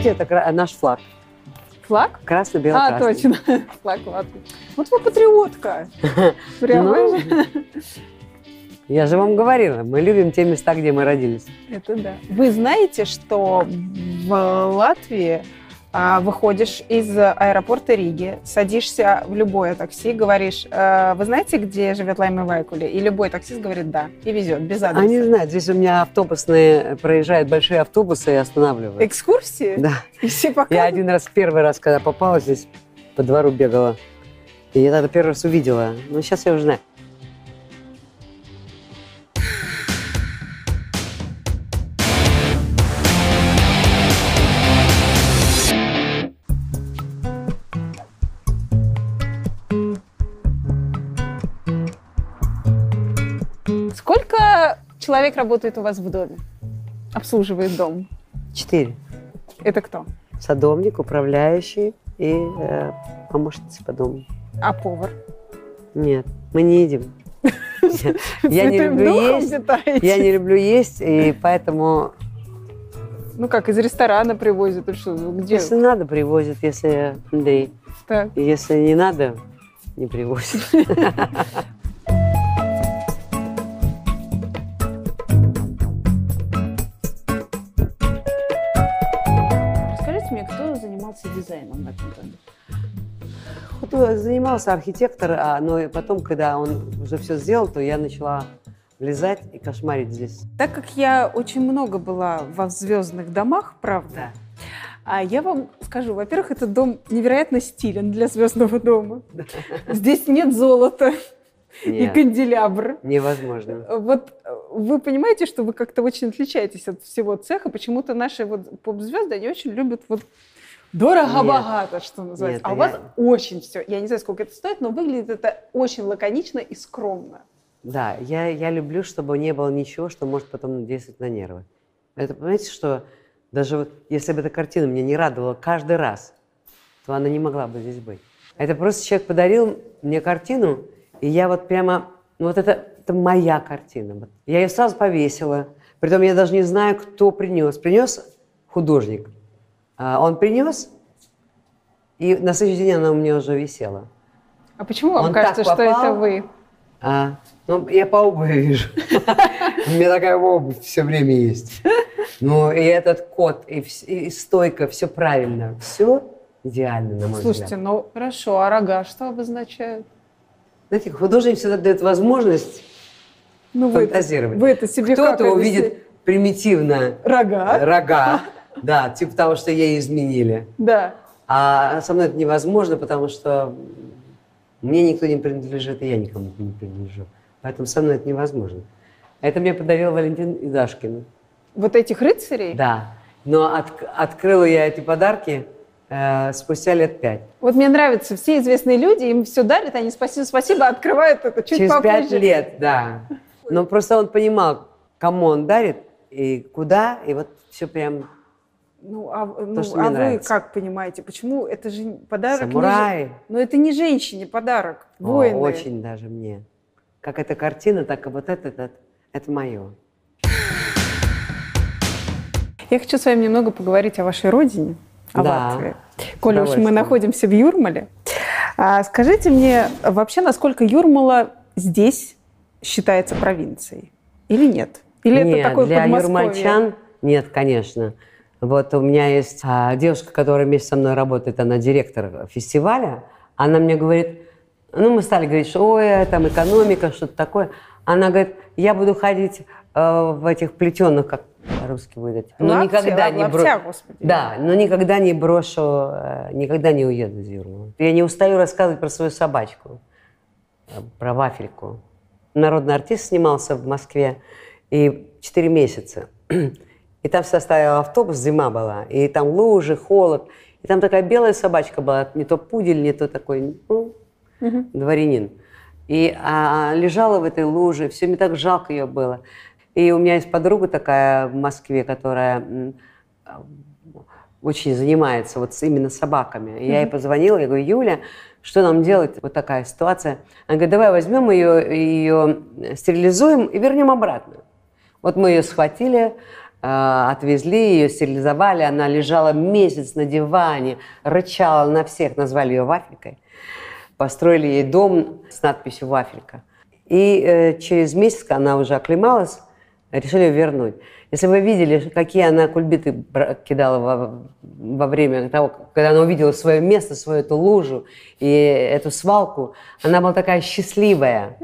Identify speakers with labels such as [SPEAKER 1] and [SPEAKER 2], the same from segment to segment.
[SPEAKER 1] Видите, это наш флаг.
[SPEAKER 2] Флаг?
[SPEAKER 1] Красно-белый
[SPEAKER 2] А, точно. Флаг Латвии. Вот вы патриотка. Прямо.
[SPEAKER 1] Ну, Я же вам говорила, мы любим те места, где мы родились.
[SPEAKER 2] Это да. Вы знаете, что в Латвии выходишь из аэропорта Риги, садишься в любое такси, говоришь, «Э, вы знаете, где живет Лайма Вайкули? И любой таксист говорит да, и везет, без адреса.
[SPEAKER 1] Они знают, здесь у меня автобусные, проезжают большие автобусы и останавливают.
[SPEAKER 2] Экскурсии?
[SPEAKER 1] Да.
[SPEAKER 2] И все
[SPEAKER 1] Я
[SPEAKER 2] показывают?
[SPEAKER 1] один раз, первый раз, когда попала здесь, по двору бегала, и я тогда первый раз увидела. Ну, сейчас я уже знаю.
[SPEAKER 2] Человек работает у вас в доме? Обслуживает дом?
[SPEAKER 1] Четыре.
[SPEAKER 2] Это кто?
[SPEAKER 1] Садовник, управляющий и э, помощница по дому.
[SPEAKER 2] А повар?
[SPEAKER 1] Нет, мы не едим. Я не люблю есть. Я не люблю есть, и поэтому,
[SPEAKER 2] Ну как, из ресторана привозят? или что? Где?
[SPEAKER 1] если надо, привозят, если Андрей.
[SPEAKER 2] Так.
[SPEAKER 1] Если не надо, не привозят.
[SPEAKER 2] дизайном в этом доме?
[SPEAKER 1] Вот, э, занимался архитектор, а, но и потом, когда он уже все сделал, то я начала влезать и кошмарить здесь.
[SPEAKER 2] Так как я очень много была во звездных домах, правда, а я вам скажу, во-первых, этот дом невероятно стилен для звездного дома. Здесь нет золота и канделябр.
[SPEAKER 1] невозможно.
[SPEAKER 2] Вот э, вы понимаете, что вы как-то очень отличаетесь от всего цеха. Почему-то наши вот поп-звезды, они очень любят вот дорого-богато, что называется.
[SPEAKER 1] Нет,
[SPEAKER 2] а у вас
[SPEAKER 1] я-
[SPEAKER 2] очень все. Я не знаю, сколько это стоит, но выглядит это очень лаконично и скромно.
[SPEAKER 1] Да, я, я люблю, чтобы не было ничего, что может потом действовать на нервы. Это, понимаете, что даже вот если бы эта картина меня не радовала каждый раз, то она не могла бы здесь быть. Это просто человек подарил мне картину, и я вот прямо, ну вот это, это моя картина. Я ее сразу повесила, притом я даже не знаю, кто принес. Принес художник. А, Он принес, и на следующий день она у меня уже висела.
[SPEAKER 2] А почему вам
[SPEAKER 1] Он
[SPEAKER 2] кажется, что это вы?
[SPEAKER 1] А, ну, я по обуви вижу. У меня такая обувь все время есть. Ну, и этот кот, и, и стойка, все правильно. Все идеально, на мой
[SPEAKER 2] Слушайте,
[SPEAKER 1] взгляд.
[SPEAKER 2] ну хорошо, а рога что обозначают?
[SPEAKER 1] Знаете, художник всегда дает возможность
[SPEAKER 2] Ну вы,
[SPEAKER 1] фантазировать.
[SPEAKER 2] вы это себе
[SPEAKER 1] Кто-то увидит примитивно
[SPEAKER 2] Рога?
[SPEAKER 1] рога, да, типа того, что ей изменили.
[SPEAKER 2] Да.
[SPEAKER 1] А со мной это невозможно, потому что мне никто не принадлежит, и я никому не принадлежу. Поэтому со мной это невозможно. Это мне подарил Валентин Идашкин.
[SPEAKER 2] Вот этих рыцарей?
[SPEAKER 1] Да. Но от- открыла я эти подарки э, спустя лет пять.
[SPEAKER 2] Вот мне нравится, все известные люди, им все дарят, они спасибо, спасибо, открывают это чуть
[SPEAKER 1] Через
[SPEAKER 2] попозже.
[SPEAKER 1] пять лет, да. Но просто он понимал, кому он дарит и куда, и вот все прям
[SPEAKER 2] Ну, а, ну,
[SPEAKER 1] что мне
[SPEAKER 2] а вы как понимаете, почему это же подарок? не
[SPEAKER 1] самураи.
[SPEAKER 2] же- Но это не женщине подарок,
[SPEAKER 1] О,
[SPEAKER 2] воины.
[SPEAKER 1] очень даже мне. Как эта картина, так и вот это, это, это мое.
[SPEAKER 2] Я хочу с вами немного поговорить о вашей родине, о
[SPEAKER 1] Да,
[SPEAKER 2] Латвии. Коля, уж мы находимся в Юрмале. А скажите мне, вообще, насколько Юрмала здесь считается провинцией? Или нет? Или
[SPEAKER 1] нет,
[SPEAKER 2] это такое
[SPEAKER 1] для
[SPEAKER 2] Подмосковье?
[SPEAKER 1] юрмальчан нет, конечно. Вот у меня есть а, девушка, которая вместе со мной работает, она директор фестиваля. Она мне говорит, ну мы стали говорить, что ой, там экономика, что-то такое. Она говорит, я буду ходить э, в этих плетеных, как по-русски выдать, но
[SPEAKER 2] Лапти,
[SPEAKER 1] никогда
[SPEAKER 2] ла-
[SPEAKER 1] не бро-
[SPEAKER 2] лаптя, господи.
[SPEAKER 1] Да, но никогда не брошу, э, никогда не уеду из Юрмалы. Я не устаю рассказывать про свою собачку, э, про вафельку. Народный артист снимался в Москве, и 4 месяца. И там всегда стоял автобус, зима была, и там лужи, холод. И там такая белая собачка была, не то пудель, не то такой, ну, дворянин. И а, лежала в этой луже, все мне так жалко ее было. И у меня есть подруга такая в Москве, которая а, очень занимается вот именно собаками. И я ей позвонила, я говорю, Юля, что нам делать? Вот такая ситуация. Она говорит, давай возьмем ее, ее стерилизуем и вернем обратно. Вот мы ее схватили, отвезли ее, стерилизовали, она лежала месяц на диване, рычала на всех, назвали ее вафелькой. Построили ей дом с надписью «Вафелька». И э, через месяц, она уже оклемалась, решили ее вернуть. Если вы видели, какие она кульбиты кидала во, во время того, когда она увидела свое место, свою эту лужу и эту свалку, она была такая счастливая.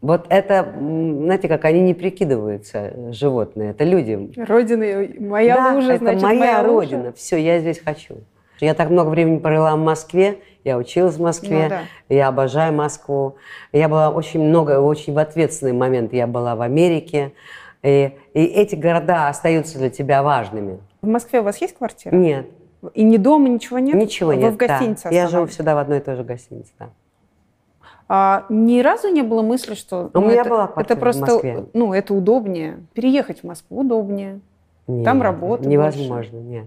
[SPEAKER 1] Вот это, знаете, как они не прикидываются, животные, это люди.
[SPEAKER 2] Родина, моя
[SPEAKER 1] да,
[SPEAKER 2] лужа,
[SPEAKER 1] это
[SPEAKER 2] значит,
[SPEAKER 1] моя,
[SPEAKER 2] моя
[SPEAKER 1] родина.
[SPEAKER 2] лужа.
[SPEAKER 1] Все, я здесь хочу. Я так много времени провела в Москве, я училась в Москве,
[SPEAKER 2] Ну да.
[SPEAKER 1] я обожаю Москву. Я была очень много, очень в ответственный момент. Я была в Америке. И, и эти города остаются для тебя важными.
[SPEAKER 2] В Москве у вас есть квартира?
[SPEAKER 1] Нет,
[SPEAKER 2] И ни дома, ничего нет?
[SPEAKER 1] ничего
[SPEAKER 2] Вы
[SPEAKER 1] нет.
[SPEAKER 2] в гостинице
[SPEAKER 1] да. Я живу всегда в одной и той же гостинице. Да.
[SPEAKER 2] А, ни разу не было мысли, что
[SPEAKER 1] У
[SPEAKER 2] ну,
[SPEAKER 1] меня
[SPEAKER 2] это,
[SPEAKER 1] была
[SPEAKER 2] это
[SPEAKER 1] квартира в
[SPEAKER 2] просто,
[SPEAKER 1] Москве.
[SPEAKER 2] ну, это удобнее. Переехать в Москву удобнее.
[SPEAKER 1] Нет,
[SPEAKER 2] Там работа
[SPEAKER 1] Невозможно, нет.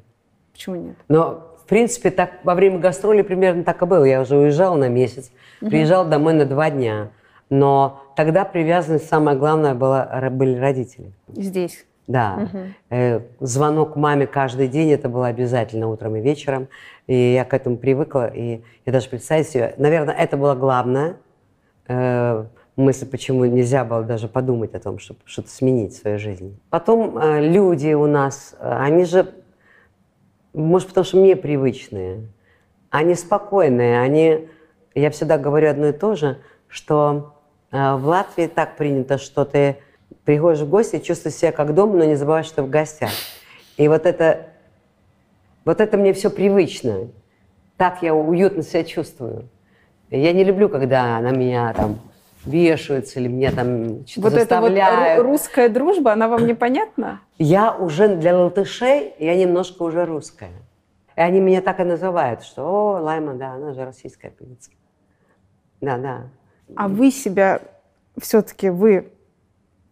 [SPEAKER 2] Почему нет?
[SPEAKER 1] Но, в принципе, так во время гастролей примерно так и было. Я уже уезжала на месяц, приезжала домой на два дня. Но тогда привязанность, самое главное, была, были родители.
[SPEAKER 2] Здесь.
[SPEAKER 1] Да. Э, звонок маме каждый день, это было обязательно утром и вечером. И я к этому привыкла. И я даже представить себе, наверное, это было главное. Э, мысль, почему нельзя было даже подумать о том, чтобы что-то сменить в своей жизни. Потом э, люди у нас, э, они же, может, потому что мне привычные, они спокойные, они, я всегда говорю одно и то же, что э, в Латвии так принято, что ты приходишь в гости, чувствуешь себя как дома, но не забываешь, что ты в гостях. И вот это, вот это мне все привычно. Так я уютно себя чувствую. Я не люблю, когда на меня там вешаются или мне там что-то
[SPEAKER 2] Вот эта вот
[SPEAKER 1] заставляют.
[SPEAKER 2] ру- русская дружба, она вам непонятна?
[SPEAKER 1] Я уже для латышей, я немножко уже русская. И они меня так и называют, что «О, Лайма, да, она же российская певица». Да, да.
[SPEAKER 2] А вы себя все-таки вы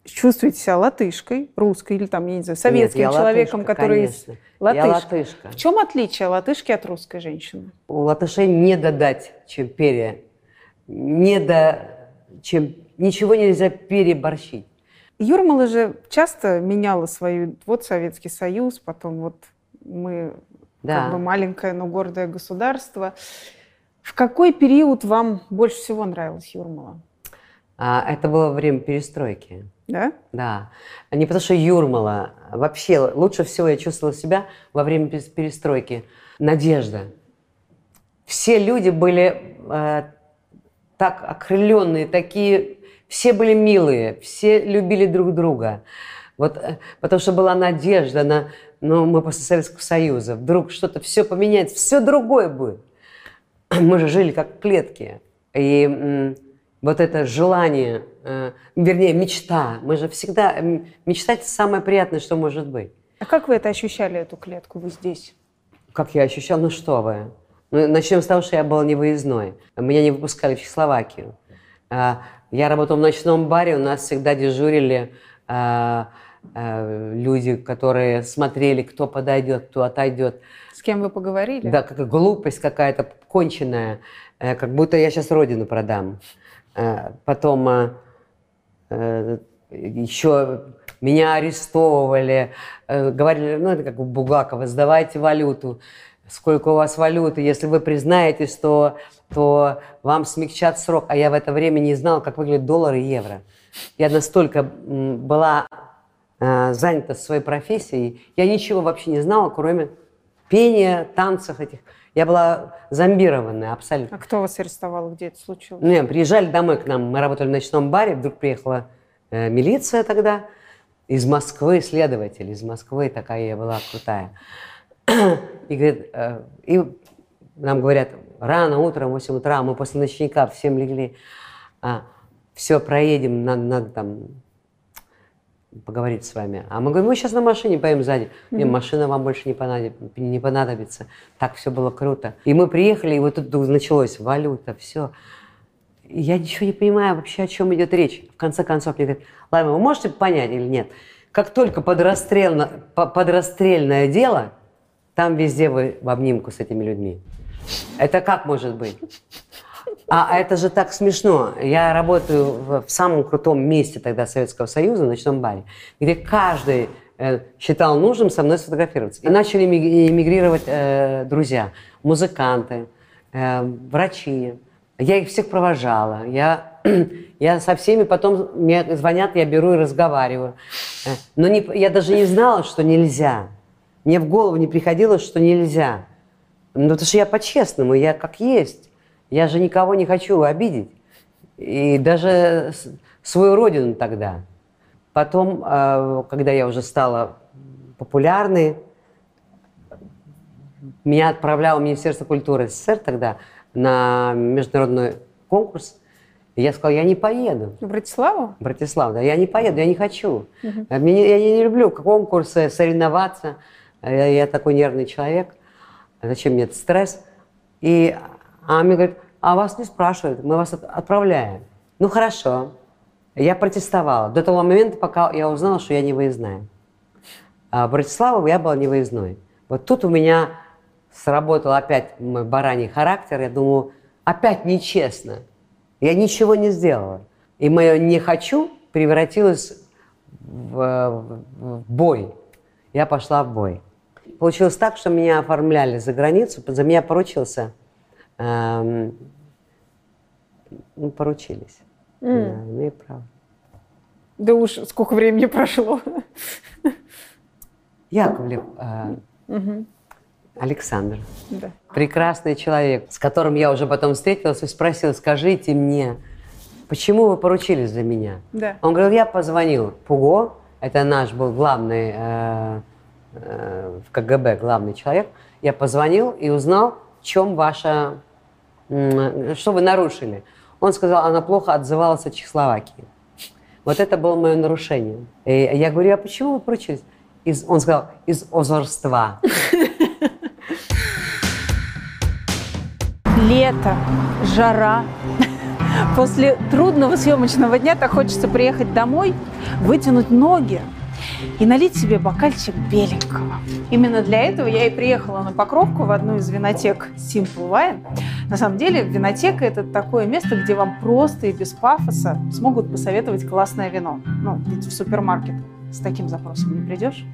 [SPEAKER 2] чувствуете себя латышкой, русской или там, я не знаю, советским
[SPEAKER 1] Нет,
[SPEAKER 2] человеком,
[SPEAKER 1] латышка,
[SPEAKER 2] который
[SPEAKER 1] конечно.
[SPEAKER 2] латышка.
[SPEAKER 1] Я латышка.
[SPEAKER 2] В чем отличие латышки от русской женщины?
[SPEAKER 1] У латышей не додать, чем перья. Не до, чем, ничего нельзя переборщить.
[SPEAKER 2] Юрмала же часто меняла свою, вот Советский Союз, потом вот мы
[SPEAKER 1] Да.
[SPEAKER 2] как бы маленькое, но гордое государство. В какой период вам больше всего нравилась Юрмала?
[SPEAKER 1] А, это было время перестройки.
[SPEAKER 2] Да?
[SPEAKER 1] Да. Не потому что Юрмала. Вообще, лучше всего я чувствовала себя во время перес- перестройки. Надежда. Все люди были э, так окрыленные, такие... Все были милые, все любили друг друга. Вот, э, потому что была надежда на... Ну, мы после Советского Союза. Вдруг что-то все поменяется, все другое будет. Мы же жили как в клетке. И вот это желание, э, вернее, мечта. Мы же всегда... Мечтать самое приятное, что может быть.
[SPEAKER 2] А как вы это ощущали, эту клетку, вы здесь?
[SPEAKER 1] Как я ощущал, ну что вы. Ну, начнем с того, что я был невыездной. Меня не выпускали в Чехословакию. А, Я работал в ночном баре, у нас всегда дежурили а, а, люди, которые смотрели, кто подойдет, кто отойдет.
[SPEAKER 2] С кем вы поговорили?
[SPEAKER 1] Да, какая глупость какая-то конченная, э, как будто я сейчас родину продам. Э, Потом э, э, еще меня арестовывали, э, говорили, ну это как у Бугакова, сдавайте валюту, сколько у вас валюты, если вы признаетесь, то, то вам смягчат срок. А я в это время не знала, как выглядят доллары и евро. Я настолько была э, занята своей профессией, я ничего вообще не знала, кроме пения, танцев этих. Я была зомбированная абсолютно.
[SPEAKER 2] А кто вас арестовал, где это случилось?
[SPEAKER 1] Не, приезжали домой к нам, мы работали в ночном баре, вдруг приехала э, милиция тогда, из Москвы, следователь из Москвы, такая я была крутая. И, говорит, э, и нам говорят, рано утром, 8 утра, мы после ночника всем легли, все, проедем, надо, надо там поговорить с вами. А мы говорим, мы сейчас на машине поедем сзади. Не, машина вам больше не, понадоб- не понадобится. Так все было круто. И мы приехали, и вот тут началось валюта, все. Я ничего не понимаю вообще, о чем идет речь. В конце концов, мне говорят, Лайма, вы можете понять или нет? Как только подрастрельно, по- подрастрельное дело, там везде вы в обнимку с этими людьми. Это как может быть? А это же так смешно. Я работаю в, самом крутом месте тогда Советского Союза, в ночном баре, где каждый э, считал нужным со мной сфотографироваться. И начали ми- эмигрировать э, друзья, музыканты, э, врачи. Я их всех провожала. Я, я со всеми потом мне звонят, я беру и разговариваю. Э, Но не, я даже не знала, что нельзя. Мне в голову не приходило, что нельзя. Ну, потому что я по-честному, я как есть. Я же никого не хочу обидеть. И даже свою родину тогда. Потом, э, когда я уже стала популярной, меня отправляло Министерство культуры СССР тогда на международный конкурс. И я сказала, я не поеду.
[SPEAKER 2] В Братиславу?
[SPEAKER 1] Братислава, да, я не поеду, я не хочу. А не- я не, не люблю конкурсы, соревноваться. Я, я такой нервный человек. Зачем мне этот стресс? И а мне говорят, а вас не спрашивают, мы вас от- отправляем. Ну хорошо. Я протестовала до того момента, пока я узнала, что я не выездная. А в Братиславу я была не выездной. Вот тут у меня сработал опять мой бараний характер. Я думаю, опять нечестно. Я ничего не сделала. И мое «не хочу» превратилось в- в бой. Я пошла в бой. Получилось так, что меня оформляли за границу, за меня поручился, эм, ну, поручились. Да, имею право.
[SPEAKER 2] Да уж, сколько времени прошло.
[SPEAKER 1] Яковлев э,
[SPEAKER 2] Мгм.
[SPEAKER 1] Александр.
[SPEAKER 2] Да.
[SPEAKER 1] прекрасный человек, с которым я уже потом встретилась и спросила, скажите мне, почему вы поручились за меня?
[SPEAKER 2] Да.
[SPEAKER 1] Он говорил, я позвонил Пуго, это наш был главный э, э, в КГБ, главный человек. Я позвонил и узнал, в чем ваша, что вы нарушили. Он сказал, она плохо отзывалась о Чехословакии. Вот это было мое нарушение. И я говорю, а почему вы поручились? Из, он сказал, из озорства.
[SPEAKER 2] Лето, жара. После трудного съемочного дня так хочется приехать домой, вытянуть ноги и налить себе бокальчик беленького. Именно для этого я и приехала на Покровку в одну из винотек Simple Wine. На самом деле винотека – это такое место, где вам просто и без пафоса смогут посоветовать классное вино. Ну, ведь в супермаркет с таким запросом не придешь.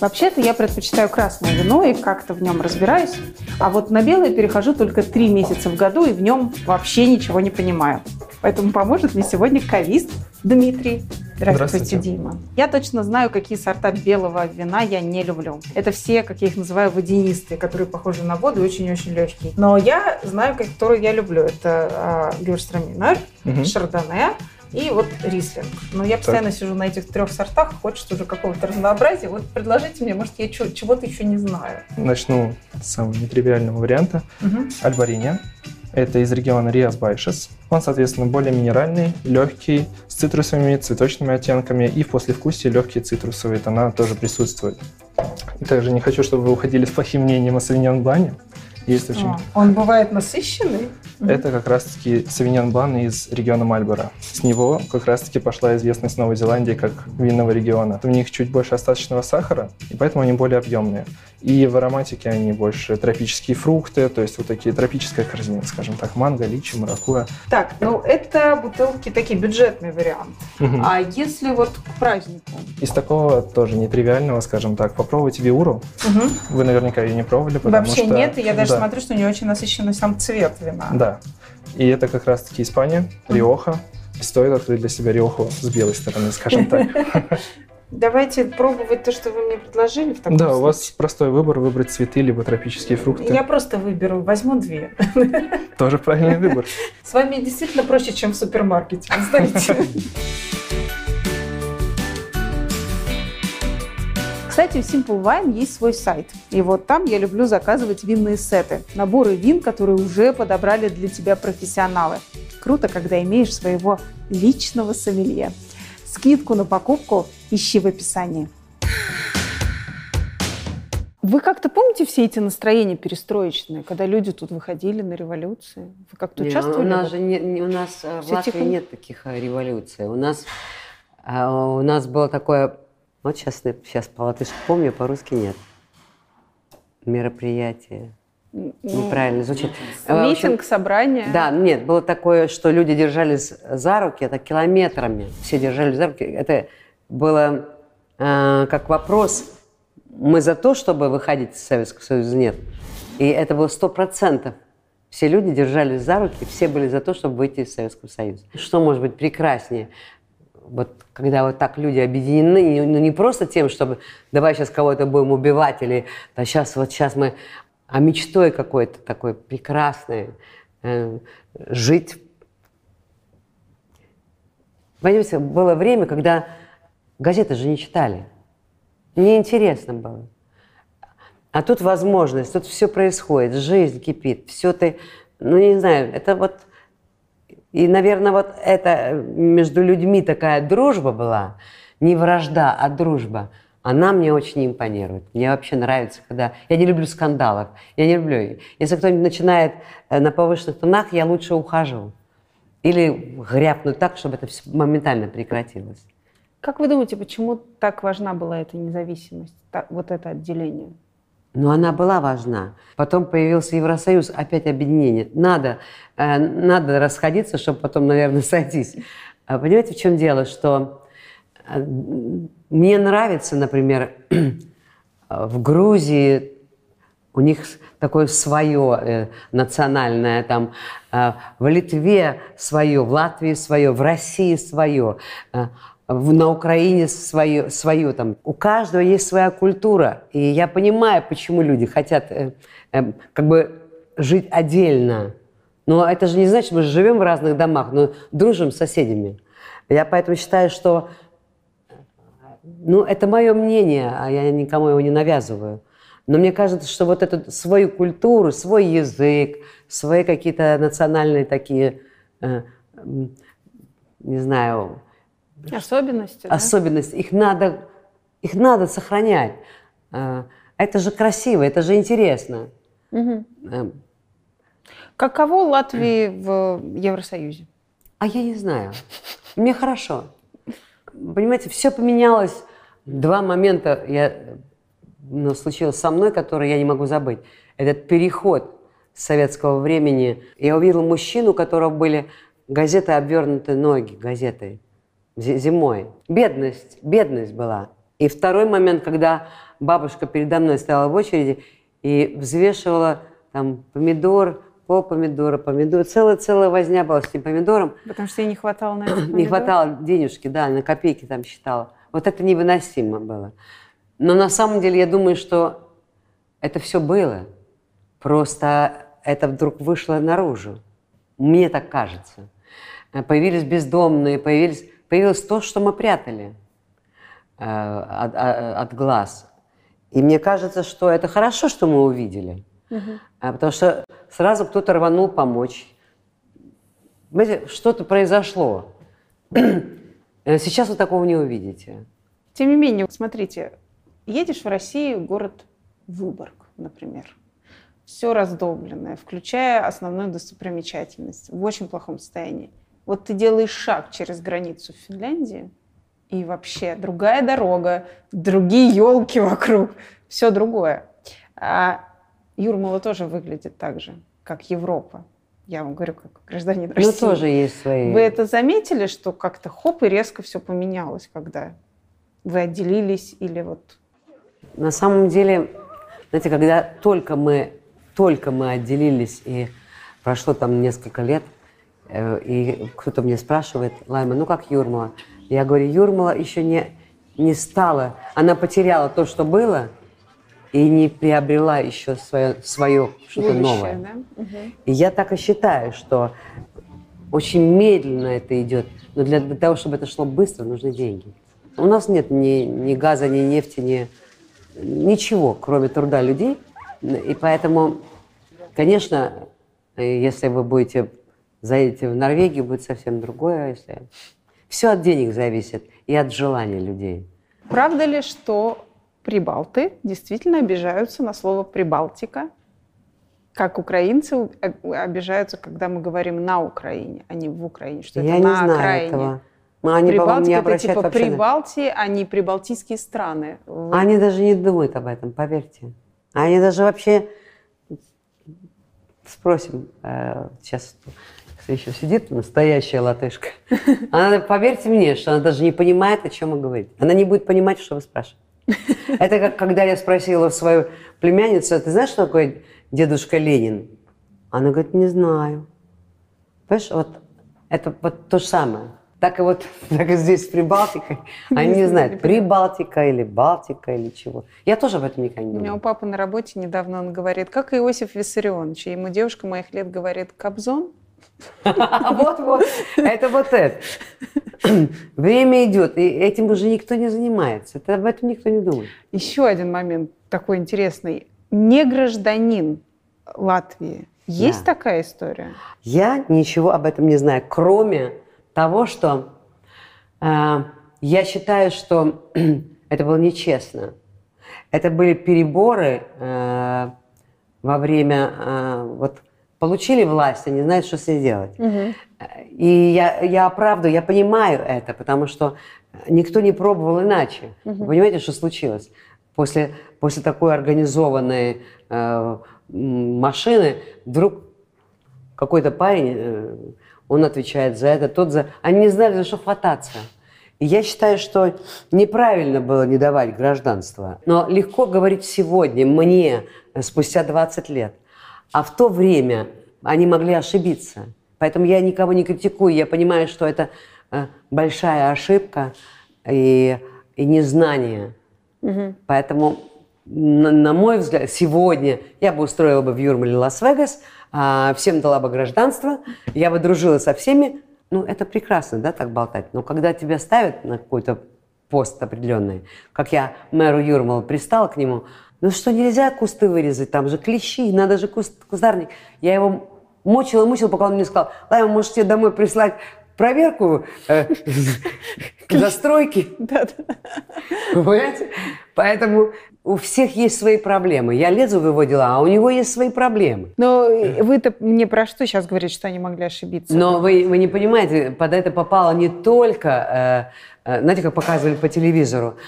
[SPEAKER 2] Вообще-то я предпочитаю красное вино и как-то в нем разбираюсь. А вот на белое перехожу только три месяца в году и в нем вообще ничего не понимаю. Поэтому поможет мне сегодня кавист Дмитрий. Здравствуйте,
[SPEAKER 3] Здравствуйте.
[SPEAKER 2] Дима. Я точно знаю, какие сорта белого вина я не люблю. Это все, как я их называю, водянистые, которые похожи на воду и очень-очень легкие. Но я знаю, которые я люблю. Это а, Гюрстраминер,
[SPEAKER 3] Мгм.
[SPEAKER 2] Шардоне и вот Рислинг. Но я постоянно сижу на этих трех сортах, хочется уже какого-то разнообразия. Вот предложите мне, может, я чего-то еще не знаю.
[SPEAKER 3] Начну с самого нетривиального варианта.
[SPEAKER 2] Мгм.
[SPEAKER 3] Альбариня. Это из региона Риас Байшес. Он, соответственно, более минеральный, легкий, с цитрусовыми, цветочными оттенками. И в послевкусии легкие цитрусовые тона тоже присутствуют. И также не хочу, чтобы вы уходили с плохим мнением о Савиньон Блане. Есть очень...
[SPEAKER 2] А, Он бывает насыщенный.
[SPEAKER 3] Это как раз-таки Савиньон Блан из региона Мальборо. С него как раз-таки пошла известность Новой Зеландии как винного региона. В них чуть больше остаточного сахара, и поэтому они более объемные. И в ароматике они больше тропические фрукты, то есть вот такие тропическая корзина, скажем так, манго, личи, маракуя.
[SPEAKER 2] Так, ну это бутылки такие бюджетный вариант.
[SPEAKER 3] Мгм.
[SPEAKER 2] А если вот к празднику?
[SPEAKER 3] Из такого тоже нетривиального, скажем так, попробуйте Виуру.
[SPEAKER 2] Мгм.
[SPEAKER 3] Вы наверняка ее не пробовали, потому
[SPEAKER 2] Вообще
[SPEAKER 3] что...
[SPEAKER 2] нет, и я даже
[SPEAKER 3] Да.
[SPEAKER 2] смотрю, что у нее очень насыщенный сам цвет вина.
[SPEAKER 3] Да. И это как раз-таки Испания, Риоха. Стоит открыть для себя Риоху с белой стороны, скажем так.
[SPEAKER 2] Давайте пробовать то, что вы мне предложили в таком
[SPEAKER 3] Да, у вас
[SPEAKER 2] случае.
[SPEAKER 3] простой выбор выбрать цветы либо тропические фрукты.
[SPEAKER 2] Я просто выберу, возьму две.
[SPEAKER 3] Тоже правильный выбор.
[SPEAKER 2] С вами действительно проще, чем в супермаркете, вы знаете. Кстати, у Simple Wine есть свой сайт. И вот там я люблю заказывать винные сеты. Наборы вин, которые уже подобрали для тебя профессионалы. Круто, когда имеешь своего личного сомелье. Скидку на покупку ищи в описании. Вы как-то помните все эти настроения перестроечные, когда люди тут выходили на революции? Вы как-то
[SPEAKER 1] Не,
[SPEAKER 2] участвовали?
[SPEAKER 1] У нас же не, не- у нас э, в Латвии
[SPEAKER 2] тихо?
[SPEAKER 1] нет таких э, революций. У нас э, у нас было такое, вот сейчас сейчас по латышски помню, по-русски нет. Мероприятие. Неправильно звучит. Э,
[SPEAKER 2] Митинг, собрание.
[SPEAKER 1] Да, нет, было такое, что люди держались за руки, это километрами. Все держались за руки. Это было э, как вопрос, мы за то, чтобы выходить из Советского Союза, нет. И это было сто процентов. Все люди держались за руки, все были за то, чтобы выйти из Советского Союза. Что может быть прекраснее? Вот когда вот так люди объединены, не- ну не просто тем, чтобы давай сейчас кого-то будем убивать, или да сейчас вот сейчас мы, а мечтой какой-то такой прекрасной, э, жить. Понимаете, было время, когда газеты же не читали. Неинтересно было. А тут возможность, тут все происходит, жизнь кипит, все ты, ну не знаю, это вот, и, наверное, вот это между людьми такая дружба была, не вражда, а дружба, она мне очень импонирует. Мне вообще нравится, когда... Я не люблю скандалов, я не люблю... Если кто-нибудь начинает э, на повышенных тонах, я лучше ухожу. Или гряпну так, чтобы это все моментально прекратилось.
[SPEAKER 2] Как вы думаете, почему так важна была эта независимость, вот это отделение?
[SPEAKER 1] Но она была важна. Потом появился Евросоюз, опять объединение. Надо, э, надо расходиться, чтобы потом, наверное, сойтись. А Понимаете, в чем дело? Что мне нравится, например, в Грузии у них такое свое э, национальное, там, э, в Литве свое, в Латвии свое, в России свое, э, в- на Украине свое, свое там. У каждого есть своя культура, и я понимаю, почему люди хотят э, э, как бы жить отдельно. Но это же не значит, мы живем в разных домах, но дружим с соседями. Я поэтому считаю, что ну, это мое мнение, а я никому его не навязываю. Но мне кажется, что вот эту свою культуру, свой язык, свои какие-то национальные такие, э, не знаю,
[SPEAKER 2] Особенности, да?
[SPEAKER 1] особенности, их надо, их надо сохранять. Э, Это же красиво, это же интересно. Э,
[SPEAKER 2] Каково Латвии в Евросоюзе?
[SPEAKER 1] А я не знаю. Мне хорошо. Понимаете, все поменялось. Два момента я, ну, случилось со мной, которые я не могу забыть. Этот переход с советского времени. Я увидела мужчину, у которого были газеты обвернуты ноги газетой зи- зимой. Бедность, бедность была. И второй момент, когда бабушка передо мной стояла в очереди и взвешивала там помидор, пол помидора, помидор. Целая-целая возня была с этим помидором.
[SPEAKER 2] Потому что ей не хватало на этот
[SPEAKER 1] Не хватало денежки, да, на копейки там считала. Вот это невыносимо было. Но на самом деле я думаю, что это все было. Просто это вдруг вышло наружу. Мне так кажется. Э, Появились бездомные, появились, появилось то, что мы прятали э, от, а- от глаз. И мне кажется, что это хорошо, что мы увидели. А, Потому что сразу кто-то рванул помочь. Понимаете, что-то произошло. Э, Сейчас вы такого не увидите.
[SPEAKER 2] Тем не менее, смотрите, едешь в Россию, город Выборг, например. Все раздолбленное, включая основную достопримечательность, в очень плохом состоянии. Вот ты делаешь шаг через границу в Финляндии, и вообще другая дорога, другие елки вокруг, все другое. А Юрмала тоже выглядит так же, как Европа. Я вам говорю, как гражданин России.
[SPEAKER 1] Ну, тоже есть свои...
[SPEAKER 2] Вы это заметили, что как-то хоп и резко все поменялось, когда вы отделились или вот...
[SPEAKER 1] На самом деле, знаете, когда только мы, только мы отделились, и прошло там несколько лет, э, и кто-то мне спрашивает, Лайма, ну как Юрмала? Я говорю, Юрмала еще не, не стала, она потеряла то, что было, и не приобрела еще свое, свое что-то новое.
[SPEAKER 2] да? Мгм.
[SPEAKER 1] И я так и считаю, что очень медленно это идет. Но для, для того, чтобы это шло быстро, нужны деньги. У нас нет ни, ни газа, ни нефти, ни ничего, кроме труда людей. И поэтому, конечно, если вы будете заедете в Норвегию, будет совсем другое. Если... Все от денег зависит и от желания людей.
[SPEAKER 2] Правда ли, что прибалты действительно обижаются на слово «прибалтика», как украинцы э, обижаются, когда мы говорим «на Украине», а не «в Украине», что
[SPEAKER 1] Я
[SPEAKER 2] это
[SPEAKER 1] не
[SPEAKER 2] на
[SPEAKER 1] знаю
[SPEAKER 2] окраине.
[SPEAKER 1] этого. Но Они,
[SPEAKER 2] Прибалтика
[SPEAKER 1] не
[SPEAKER 2] это типа
[SPEAKER 1] вообще
[SPEAKER 2] Прибалтии, а не прибалтийские страны. Вы-
[SPEAKER 1] Они даже не думают об этом, поверьте. Они даже вообще Спросим. Э, сейчас кто еще сидит, настоящая латышка. Она, поверьте мне, что она даже не понимает, о чем мы говорим. Она не будет понимать, что вы спрашиваете. Это как когда я спросила свою племянницу, ты знаешь, что такое дедушка Ленин? Она говорит, не знаю. Понимаешь, вот это вот то же самое. Так и вот так и здесь с Прибалтикой. Они не знают, Прибалтика или Балтика или чего. Я тоже об этом никогда не
[SPEAKER 2] У меня у
[SPEAKER 1] думала.
[SPEAKER 2] папы на работе недавно он говорит, как Иосиф Виссарионович. Ему девушка моих лет говорит, Кобзон?
[SPEAKER 1] Вот-вот, это вот это. Время идет, и этим уже никто не занимается. Это об этом никто не думает.
[SPEAKER 2] Еще один момент такой интересный. Не гражданин Латвии. Есть
[SPEAKER 1] Да.
[SPEAKER 2] такая история?
[SPEAKER 1] Я ничего об этом не знаю, кроме того, что э, я считаю, что это было нечестно. Это были переборы э, во время э, вот получили власть, они знают, что с ней делать. И я, я оправдываю, я понимаю это, потому что никто не пробовал иначе. Вы понимаете, что случилось? После, после такой организованной э, машины вдруг какой-то парень, э, он отвечает за это, тот за... Они не знали, за что хвататься. И я считаю, что неправильно было не давать гражданство. Но легко говорить сегодня, мне, спустя 20 лет. А в то время они могли ошибиться. Поэтому я никого не критикую. Я понимаю, что это э, большая ошибка и, и незнание. Поэтому, на, на мой взгляд, сегодня я бы устроила бы в Юрмале Лас-Вегас, а, всем дала бы гражданство, я бы дружила со всеми. Ну, это прекрасно, да, так болтать. Но когда тебя ставят на какой-то пост определенный, как я мэру Юрмала пристала к нему, ну что, нельзя кусты вырезать, там же клещи, надо же куст, кустарник. Я его мучила, мучила, пока он мне сказал, ладно, может, тебе домой прислать проверку э, к застройке. Понимаете? Поэтому у всех есть свои проблемы. Я лезу в его дела, а у него есть свои проблемы.
[SPEAKER 2] Но вы-то мне про что сейчас говорите, что они могли ошибиться?
[SPEAKER 1] Но вы, вы не понимаете, под это попало не только, э, э, знаете, как показывали по телевизору,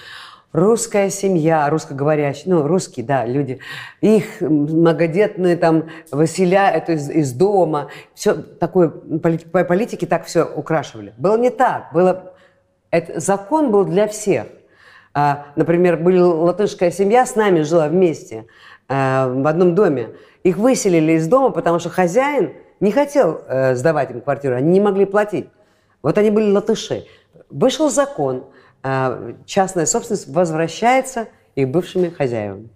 [SPEAKER 1] русская семья, русскоговорящие, ну, русские, да, люди, их многодетные там выселяют из, из дома, все такое, по политике так все украшивали. Было не так, было, это, закон был для всех. А, например, были латышская семья с нами жила вместе э, в одном доме. Их выселили из дома, потому что хозяин не хотел э, сдавать им квартиру, они не могли платить. Вот они были латыши. Вышел закон, частная собственность возвращается их бывшими хозяевам.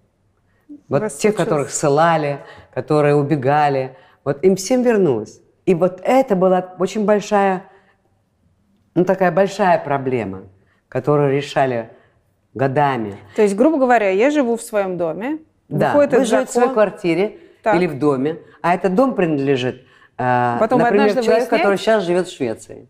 [SPEAKER 1] Вот
[SPEAKER 2] вас
[SPEAKER 1] тех, которых ссылали, которые убегали, вот им всем вернулось. И вот это была очень большая, ну такая большая проблема, которую решали годами.
[SPEAKER 2] То есть, грубо говоря, я живу в своем доме,
[SPEAKER 1] Да, вы живете в своей квартире
[SPEAKER 2] Так.
[SPEAKER 1] или в доме, а этот дом принадлежит, э,
[SPEAKER 2] Потом
[SPEAKER 1] например, человеку, который сейчас живет в Швеции.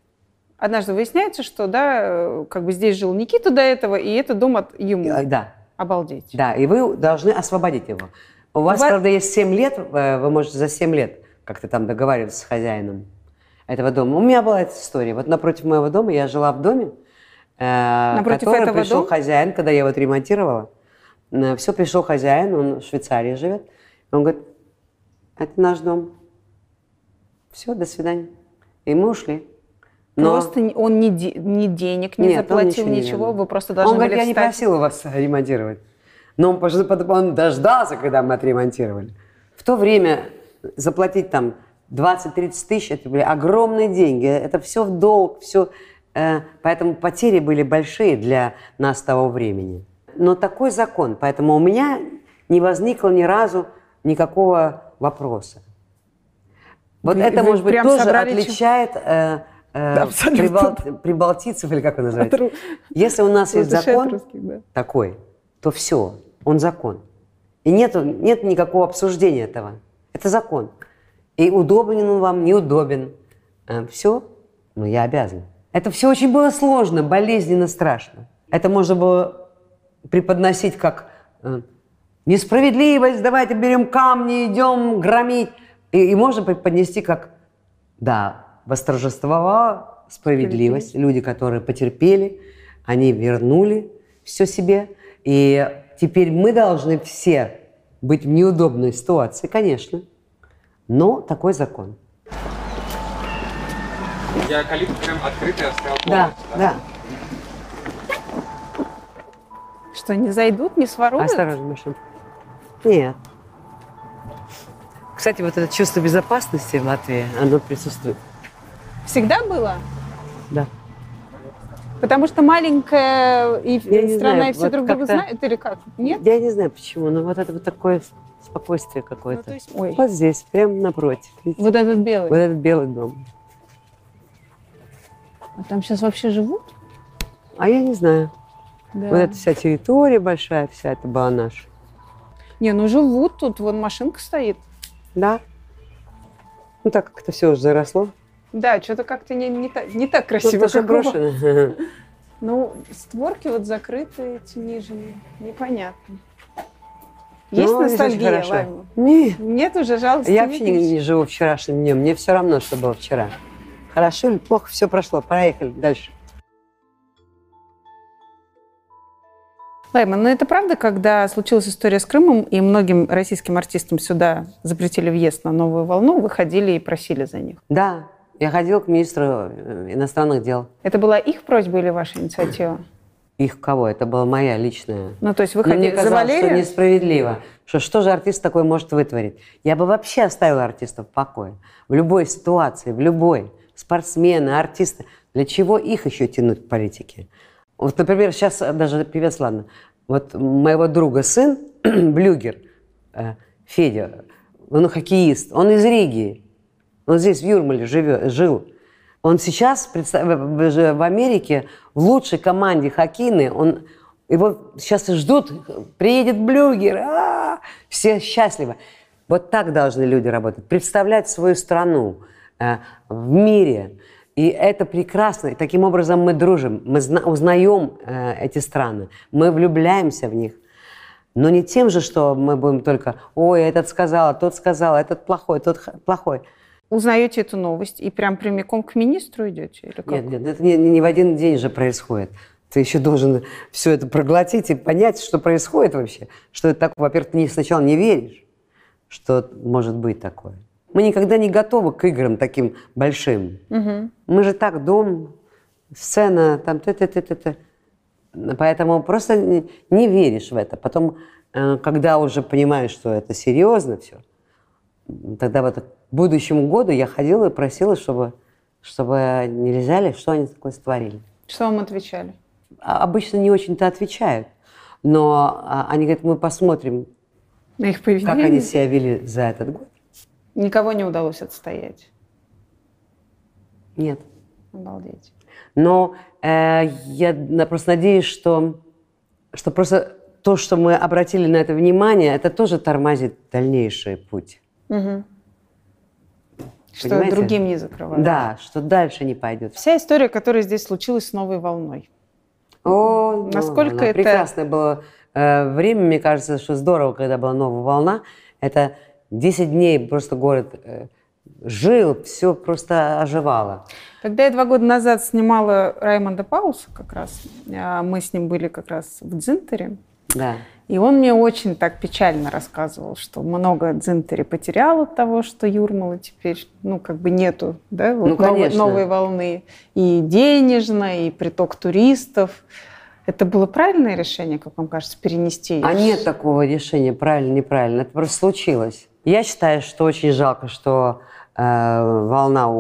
[SPEAKER 2] Однажды выясняется, что да, э, как бы здесь жил Никита до этого, и этот дом от ему.
[SPEAKER 1] Э, Да,
[SPEAKER 2] Обалдеть.
[SPEAKER 1] да, и вы должны освободить его. У вас,
[SPEAKER 2] вас-
[SPEAKER 1] правда, есть 7 лет, э, вы можете за 7 лет как-то там договариваться с хозяином этого дома. У меня была эта история. Вот напротив моего дома, я жила в доме,
[SPEAKER 2] Напротив
[SPEAKER 1] который
[SPEAKER 2] этого
[SPEAKER 1] пришел
[SPEAKER 2] дома?
[SPEAKER 1] хозяин, когда я вот ремонтировала. Все, пришел хозяин, он в Швейцарии живет. Он говорит, это наш дом. Все, до свидания. И мы ушли. Но-
[SPEAKER 2] Просто не- он ни, де- ни денег не
[SPEAKER 1] Нет,
[SPEAKER 2] заплатил,
[SPEAKER 1] ничего не
[SPEAKER 2] ничего,
[SPEAKER 1] делал.
[SPEAKER 2] вы просто должны
[SPEAKER 1] Он говорит,
[SPEAKER 2] были
[SPEAKER 1] я не
[SPEAKER 2] встать.
[SPEAKER 1] просила вас ремонтировать. Но он, он дождался, когда мы отремонтировали. В то время заплатить там 20-30 тысяч, это были огромные деньги. Это все в долг, все. поэтому потери были большие для нас того времени. Но такой закон, поэтому у меня не возникло ни разу никакого вопроса. Вот
[SPEAKER 2] Вы-
[SPEAKER 1] это,
[SPEAKER 2] вы
[SPEAKER 1] может быть, тоже отличает э, э, прибал- прибалтийцев, или как он называется.
[SPEAKER 2] От ру-
[SPEAKER 1] Если у нас есть закон
[SPEAKER 2] русских, да.
[SPEAKER 1] такой, то все, он закон. И нету, нет никакого обсуждения этого. Это закон. И удобен он вам, неудобен. все, ну я обязан. Это все очень было сложно, болезненно, страшно. Это можно было преподносить как э, несправедливость, давайте берем камни, идем громить. И, и можно преподнести как, да, восторжествовала справедливость. Люди, которые потерпели, они вернули все себе. И теперь мы должны все быть в неудобной ситуации, конечно. Но такой закон.
[SPEAKER 4] Я калитку прям открытый оставил
[SPEAKER 1] Да,
[SPEAKER 4] полностью,
[SPEAKER 1] да.
[SPEAKER 2] Что, не зайдут, не своруют?
[SPEAKER 1] Осторожно, Маша. Нет. Кстати, вот это чувство безопасности в Латвии, оно присутствует.
[SPEAKER 2] Всегда было?
[SPEAKER 1] Да.
[SPEAKER 2] Потому что маленькая и
[SPEAKER 1] Я
[SPEAKER 2] страна,
[SPEAKER 1] знаю,
[SPEAKER 2] и все
[SPEAKER 1] вот
[SPEAKER 2] друг друга
[SPEAKER 1] как-то-
[SPEAKER 2] знают, или как? Нет?
[SPEAKER 1] Я не знаю почему, но вот это вот такое спокойствие
[SPEAKER 2] Ну,
[SPEAKER 1] какое-то.
[SPEAKER 2] то есть- Ой,
[SPEAKER 1] Вот здесь, прямо напротив. видите?
[SPEAKER 2] вот этот белый.
[SPEAKER 1] Вот этот белый дом.
[SPEAKER 2] А там сейчас вообще живут?
[SPEAKER 1] А я не знаю.
[SPEAKER 2] Да.
[SPEAKER 1] Вот эта вся территория большая, вся это была наша.
[SPEAKER 2] Не, ну живут тут, вон машинка стоит.
[SPEAKER 1] Да. Ну так как это все уже заросло.
[SPEAKER 2] Да, что-то как-то не, не, так, не так красиво.
[SPEAKER 1] даже
[SPEAKER 2] как у вас.
[SPEAKER 1] брошено.
[SPEAKER 2] Ну, створки вот закрыты, эти нижние. Непонятно. Есть
[SPEAKER 1] Ну,
[SPEAKER 2] ностальгия. Лайма?
[SPEAKER 1] Нет.
[SPEAKER 2] Нет уже жалости?
[SPEAKER 1] Я вообще не, не живу вчерашним днем. Мне все равно, что было вчера. Хорошо или плохо, все прошло. Проехали дальше.
[SPEAKER 2] Лайма, ну это правда, когда случилась история с Крымом, и многим российским артистам сюда запретили въезд на новую волну, вы ходили и просили за них?
[SPEAKER 1] Да, я ходил к министру э, иностранных дел.
[SPEAKER 2] Это была их просьба или ваша инициатива?
[SPEAKER 1] Их кого? Это была моя личная.
[SPEAKER 2] Ну, то есть вы
[SPEAKER 1] мне
[SPEAKER 2] ходили за
[SPEAKER 1] казалось, что несправедливо. Что, что же артист такой может вытворить? Я бы вообще оставила артистов в покое. В любой ситуации, в любой. Спортсмены, артисты. Для чего их еще тянуть к политике? Вот, например, сейчас даже певец, ладно. Вот моего друга сын, Блюгер, э, Федя, он хоккеист, он из Риги. Он здесь, в Юрмале, живет, жил. Он сейчас в Америке в лучшей команде хоккейной. Он, его сейчас ждут, приедет Блюгер, а, все счастливы. Вот так должны люди работать. Представлять свою страну э, в мире. И это прекрасно. И таким образом мы дружим, мы зна- узнаем э, эти страны, мы влюбляемся в них. Но не тем же, что мы будем только, ой, этот сказал, тот сказал, этот плохой, тот плохой.
[SPEAKER 2] Узнаете эту новость и прям прямиком к министру идете? Или как?
[SPEAKER 1] Нет, нет, это не, не в один день же происходит. Ты еще должен все это проглотить и понять, что происходит вообще. Что это такое. Во-первых, ты не- сначала не веришь, что может быть такое. Мы никогда не готовы к играм таким большим.
[SPEAKER 2] Мгм.
[SPEAKER 1] Мы же так, дом, сцена, там т т т т т Поэтому просто не, не веришь в это. Потом, э, когда уже понимаешь, что это серьезно все, тогда вот будущему году я ходила и просила, чтобы, чтобы нельзя ли, что они такое створили.
[SPEAKER 2] Что вам отвечали?
[SPEAKER 1] А Обычно не очень-то отвечают. Но а, они говорят, мы посмотрим,
[SPEAKER 2] На их поведение?
[SPEAKER 1] как они себя вели за этот год.
[SPEAKER 2] Никого не удалось отстоять.
[SPEAKER 1] Нет.
[SPEAKER 2] Обалдеть.
[SPEAKER 1] Но э, я просто надеюсь, что, что просто то, что мы обратили на это внимание, это тоже тормозит дальнейший путь.
[SPEAKER 2] Мгм. Что
[SPEAKER 1] Понимаете?
[SPEAKER 2] другим не закрывают.
[SPEAKER 1] Да, что дальше не пойдет.
[SPEAKER 2] Вся история, которая здесь случилась с новой волной.
[SPEAKER 1] О,
[SPEAKER 2] Насколько
[SPEAKER 1] она
[SPEAKER 2] это-
[SPEAKER 1] прекрасное было э, время, мне кажется, что здорово, когда была новая волна. Это 10 дней просто город э, жил, все просто оживало.
[SPEAKER 2] Когда я два года назад снимала Раймонда Паулса как раз, а, мы с ним были как раз в Дзинтере,
[SPEAKER 1] Да.
[SPEAKER 2] И он мне очень так печально рассказывал, что много Дзинтери потерял от того, что Юрмала теперь, ну, как бы нету, да, вот
[SPEAKER 1] Ну,
[SPEAKER 2] новой, новой волны. И денежно, и приток туристов. Это было правильное решение, как вам кажется, перенести?
[SPEAKER 1] А нет такого решения, правильно, неправильно. Это просто случилось. Я считаю, что очень жалко, что э, волна у-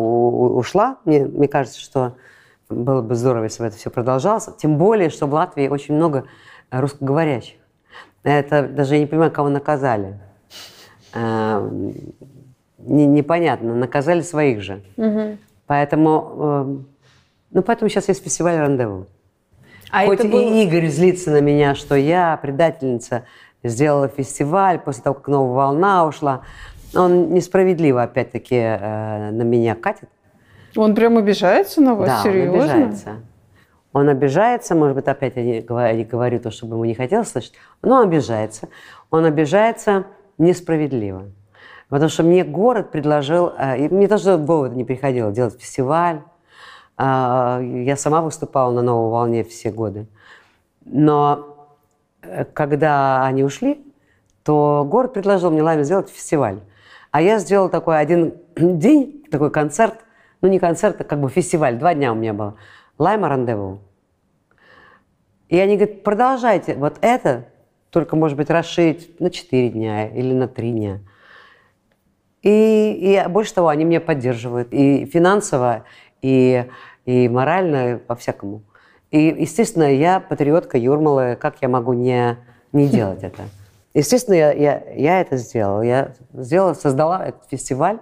[SPEAKER 1] у- ушла. Мне, мне кажется, что было бы здорово, если бы это все продолжалось. Тем более, что в Латвии очень много русскоговорящих. Это даже я не понимаю, кого наказали. Не- непонятно, наказали своих же.
[SPEAKER 2] Мгм.
[SPEAKER 1] Поэтому, э, ну, поэтому сейчас есть фестиваль рандеву.
[SPEAKER 2] А
[SPEAKER 1] Хоть
[SPEAKER 2] это
[SPEAKER 1] и
[SPEAKER 2] было-
[SPEAKER 1] Игорь злится на меня, что я, предательница, сделала фестиваль после того, как новая волна ушла, он несправедливо, опять-таки, э, на меня катит.
[SPEAKER 2] Он прям обижается на вас?
[SPEAKER 1] да,
[SPEAKER 2] Серьезно?
[SPEAKER 1] он обижается. Он обижается, может быть, опять я не говорю, не говорю то, чтобы ему не хотелось слышать, но он обижается. Он обижается несправедливо. Потому что мне город предложил, э, и мне тоже в голову не приходило, делать фестиваль. А, Я сама выступала на «Новой волне» все годы. Но э, когда они ушли, то город предложил мне, Лайме, сделать фестиваль. А я сделала такой один день, такой концерт, ну не концерт, а как бы фестиваль, два дня у меня было. Лайма рандеву. И они говорят, продолжайте вот это, только, может быть, расширить на 4 дня или на 3 дня. И, и больше того, они меня поддерживают и финансово, и, и морально, по-всякому. И, естественно, я патриотка Юрмалы, как я могу не, не делать это? Естественно, я, я, я это сделала. Я сделала, создала этот фестиваль,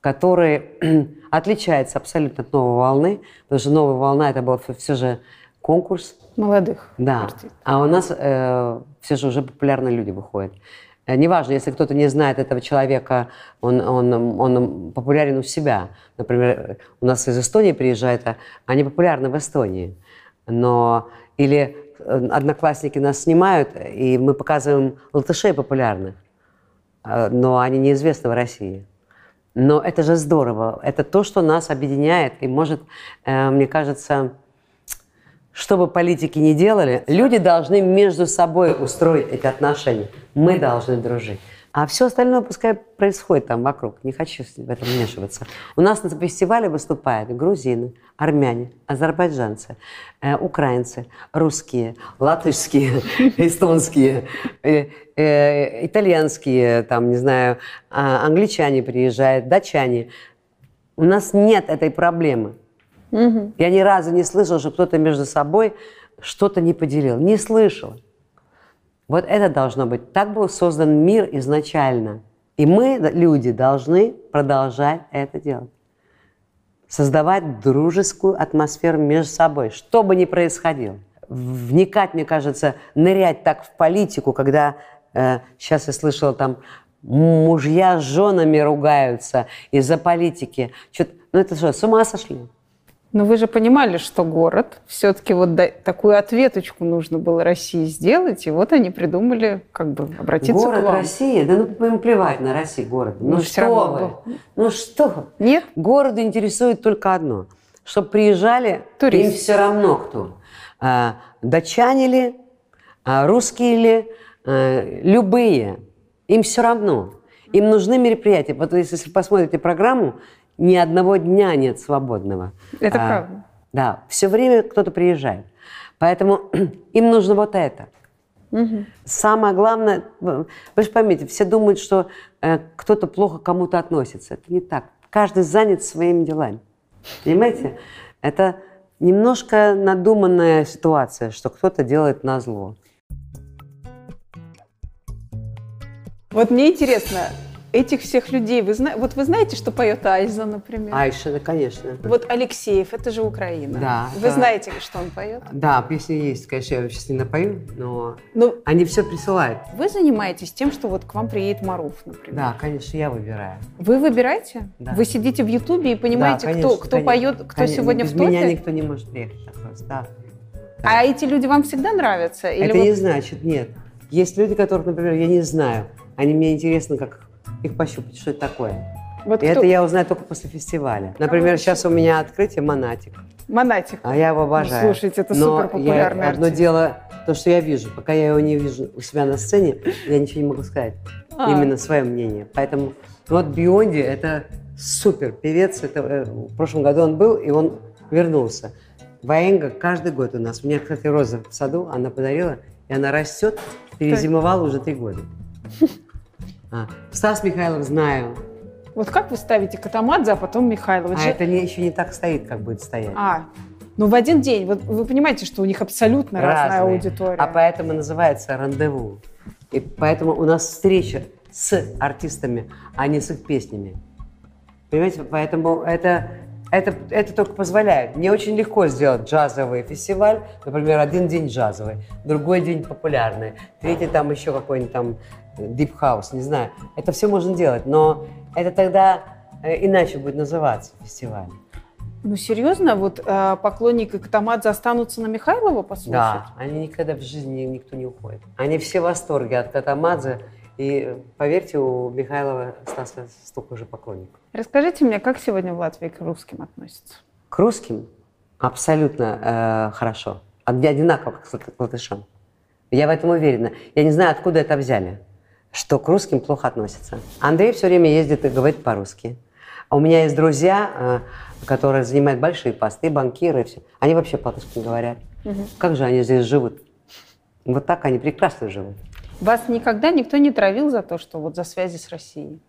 [SPEAKER 1] который отличается абсолютно от «Новой волны», потому что «Новая волна» это был все же конкурс.
[SPEAKER 2] Молодых
[SPEAKER 1] Да.
[SPEAKER 2] артистов.
[SPEAKER 1] А у нас э, все же уже популярные люди выходят. Э, Неважно, если кто-то не знает этого человека, он, он, он популярен у себя. Например, у нас из Эстонии приезжают, а они популярны в Эстонии. Но или э, одноклассники нас снимают, и мы показываем латышей популярных, э, но они неизвестны в России. Но это же здорово. Это то, что нас объединяет и может, э, мне кажется, что бы политики ни делали, люди должны между собой устроить эти отношения. Мы должны дружить. А все остальное пускай происходит там вокруг. Не хочу в этом вмешиваться. У нас на фестивале выступают грузины, армяне, азербайджанцы, э, украинцы, русские, латышские, эстонские, э, э, итальянские, там, не знаю, а, англичане приезжают, датчане. У нас нет этой проблемы. Я ни разу не слышала, что кто-то между собой что-то не поделил. Не слышала. Вот это должно быть. Так был создан мир изначально. И мы, люди, должны продолжать это делать. Создавать дружескую атмосферу между собой, что бы ни происходило. Вникать, мне кажется, нырять так в политику, когда э, сейчас я слышала там мужья с женами ругаются из-за политики. Чё-то- ну это что, с ума сошли?
[SPEAKER 2] Но вы же понимали, что город, все-таки вот такую ответочку нужно было России сделать, и вот они придумали как бы обратиться
[SPEAKER 1] город
[SPEAKER 2] к вам.
[SPEAKER 1] Россия, да ну им плевать на Россию город. Ну,
[SPEAKER 2] Ну,
[SPEAKER 1] что
[SPEAKER 2] равно
[SPEAKER 1] вы? Ну что?
[SPEAKER 2] Нет?
[SPEAKER 1] Городу интересует только одно, чтобы приезжали,
[SPEAKER 2] Туристы.
[SPEAKER 1] им все равно кто. А, датчане ли, а, русские ли, а, любые, им все равно. Им нужны мероприятия. Вот если посмотрите программу, ни одного дня нет свободного.
[SPEAKER 2] Это
[SPEAKER 1] А,
[SPEAKER 2] правда.
[SPEAKER 1] Да, все время кто-то приезжает. Поэтому им нужно вот это. Самое главное, вы вы же поймите, все думают, что э, кто-то плохо к кому-то относится. Это не так. Каждый занят своими делами. Понимаете? Это немножко надуманная ситуация, что кто-то делает на зло.
[SPEAKER 2] Вот мне интересно, этих всех людей, вы зна... вот вы знаете, что поет Айза, например?
[SPEAKER 1] Айша, да, конечно.
[SPEAKER 2] Вот Алексеев, это же Украина.
[SPEAKER 1] Да,
[SPEAKER 2] Вы
[SPEAKER 1] да.
[SPEAKER 2] знаете, что он поет?
[SPEAKER 1] Да, песни есть, конечно, я сейчас не напою, но
[SPEAKER 2] Ну,
[SPEAKER 1] они все присылают.
[SPEAKER 2] вы занимаетесь тем, что вот к вам приедет Маруф, например.
[SPEAKER 1] Да, конечно, я выбираю.
[SPEAKER 2] Вы выбираете?
[SPEAKER 1] Да.
[SPEAKER 2] Вы сидите в Ютубе и понимаете,
[SPEAKER 1] Да,
[SPEAKER 2] кто,
[SPEAKER 1] конечно,
[SPEAKER 2] кто
[SPEAKER 1] конечно.
[SPEAKER 2] поет, кто
[SPEAKER 1] Конечно,
[SPEAKER 2] сегодня
[SPEAKER 1] без
[SPEAKER 2] в топе?
[SPEAKER 1] меня никто не может приехать да.
[SPEAKER 2] А эти люди вам всегда нравятся? Или
[SPEAKER 1] Это
[SPEAKER 2] вы-
[SPEAKER 1] не значит, нет. Есть люди, которых, например, я не знаю. Они мне интересно, как их пощупать, что это такое.
[SPEAKER 2] Вот
[SPEAKER 1] И
[SPEAKER 2] кто?
[SPEAKER 1] это я узнаю только после фестиваля. Например, сейчас у меня открытие Монатик.
[SPEAKER 2] Монатик.
[SPEAKER 1] А я его обожаю.
[SPEAKER 2] Ну, слушайте, это
[SPEAKER 1] Но
[SPEAKER 2] суперпопулярный
[SPEAKER 1] я, Одно
[SPEAKER 2] артист.
[SPEAKER 1] дело, то, что я вижу. Пока я его не вижу у себя на сцене, я ничего не могу сказать.
[SPEAKER 2] А.
[SPEAKER 1] Именно свое мнение. Поэтому вот Бионди – это супер певец. Это, э, в прошлом году он был, и он вернулся. Ваенга каждый год у нас. У меня, кстати, роза в саду, она подарила, и она растет, перезимовала уже три года. А, Стас Михайлов знаю.
[SPEAKER 2] Вот как вы ставите Катамадзе, а потом Михайлова?
[SPEAKER 1] А
[SPEAKER 2] Же-
[SPEAKER 1] это не, еще не так стоит, как будет стоять.
[SPEAKER 2] А, ну в один день. Вот вы понимаете, что у них абсолютно разная
[SPEAKER 1] Разные.
[SPEAKER 2] аудитория.
[SPEAKER 1] А поэтому называется рандеву. И поэтому у нас встреча с артистами, а не с их песнями. Понимаете, поэтому это, это, это только позволяет. Мне очень легко сделать джазовый фестиваль, например, один день джазовый, другой день популярный, третий там еще какой-нибудь там deep house, не знаю. Это все можно делать, но это тогда э, иначе будет называться фестиваль.
[SPEAKER 2] Ну серьезно, вот э, поклонники Катамадзе останутся на Михайлова послушать?
[SPEAKER 1] Да, они никогда в жизни никто не уходит. Они все в восторге от Катамадзе. И поверьте, у Михайлова Стаса столько же поклонников.
[SPEAKER 2] Расскажите мне, как сегодня в Латвии к русским относятся?
[SPEAKER 1] К русским абсолютно э, хорошо. Од- Одинаково, как к латышам. Я в этом уверена. Я не знаю, откуда это взяли. Что к русским плохо относятся. Андрей все время ездит и говорит по-русски. А у меня есть друзья, э, которые занимают большие посты, банкиры, все. Они вообще по-русски говорят. Как же они здесь живут? Вот так они прекрасно живут.
[SPEAKER 2] Вас никогда никто не травил за то, что вот за связи с Россией,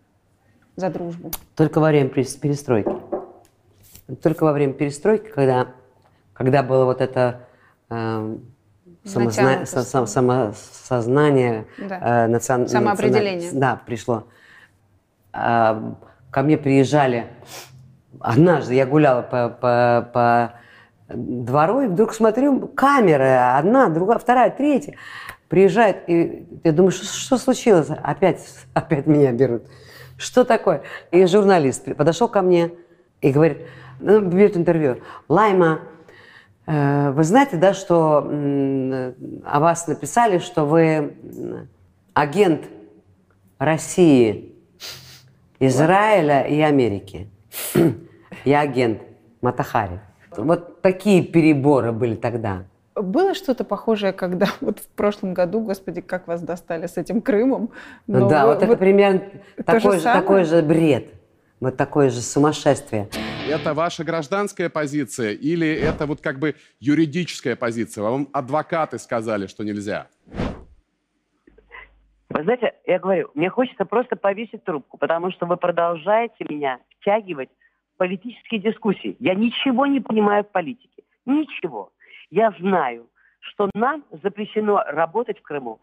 [SPEAKER 2] за дружбу?
[SPEAKER 1] Только во время перес- перестройки. Только во время перестройки, когда, когда было вот это эм, самозна- со- со- самосознание,
[SPEAKER 2] Да.
[SPEAKER 1] э, национ-
[SPEAKER 2] Самоопределение.
[SPEAKER 1] Да, пришло. А, ко мне приезжали однажды, я гуляла по, по, по двору, и вдруг смотрю, камеры, одна, другая, вторая, третья. Приезжает, и я думаю, что, что случилось? Опять, опять меня берут. Что такое? И журналист подошел ко мне и говорит, ну, берет интервью. Лайма, вы знаете, да, что о вас написали, что вы агент России, Израиля и Америки. Я агент Матахари. Вот такие переборы были тогда.
[SPEAKER 2] Было что-то похожее, когда вот в прошлом году, господи, как вас достали с этим Крымом? Но
[SPEAKER 1] да,
[SPEAKER 2] вы-
[SPEAKER 1] вот это примерно
[SPEAKER 2] то же
[SPEAKER 1] такой же,
[SPEAKER 2] самое?
[SPEAKER 1] такой же бред. Вот такое же сумасшествие.
[SPEAKER 5] Это ваша гражданская позиция или это вот как бы юридическая позиция? Вам адвокаты сказали, что нельзя.
[SPEAKER 6] Вы знаете, я говорю, мне хочется просто повесить трубку, потому что вы продолжаете меня втягивать в политические дискуссии. Я ничего не понимаю в политике. Ничего. Я знаю, что нам запрещено работать в Крыму.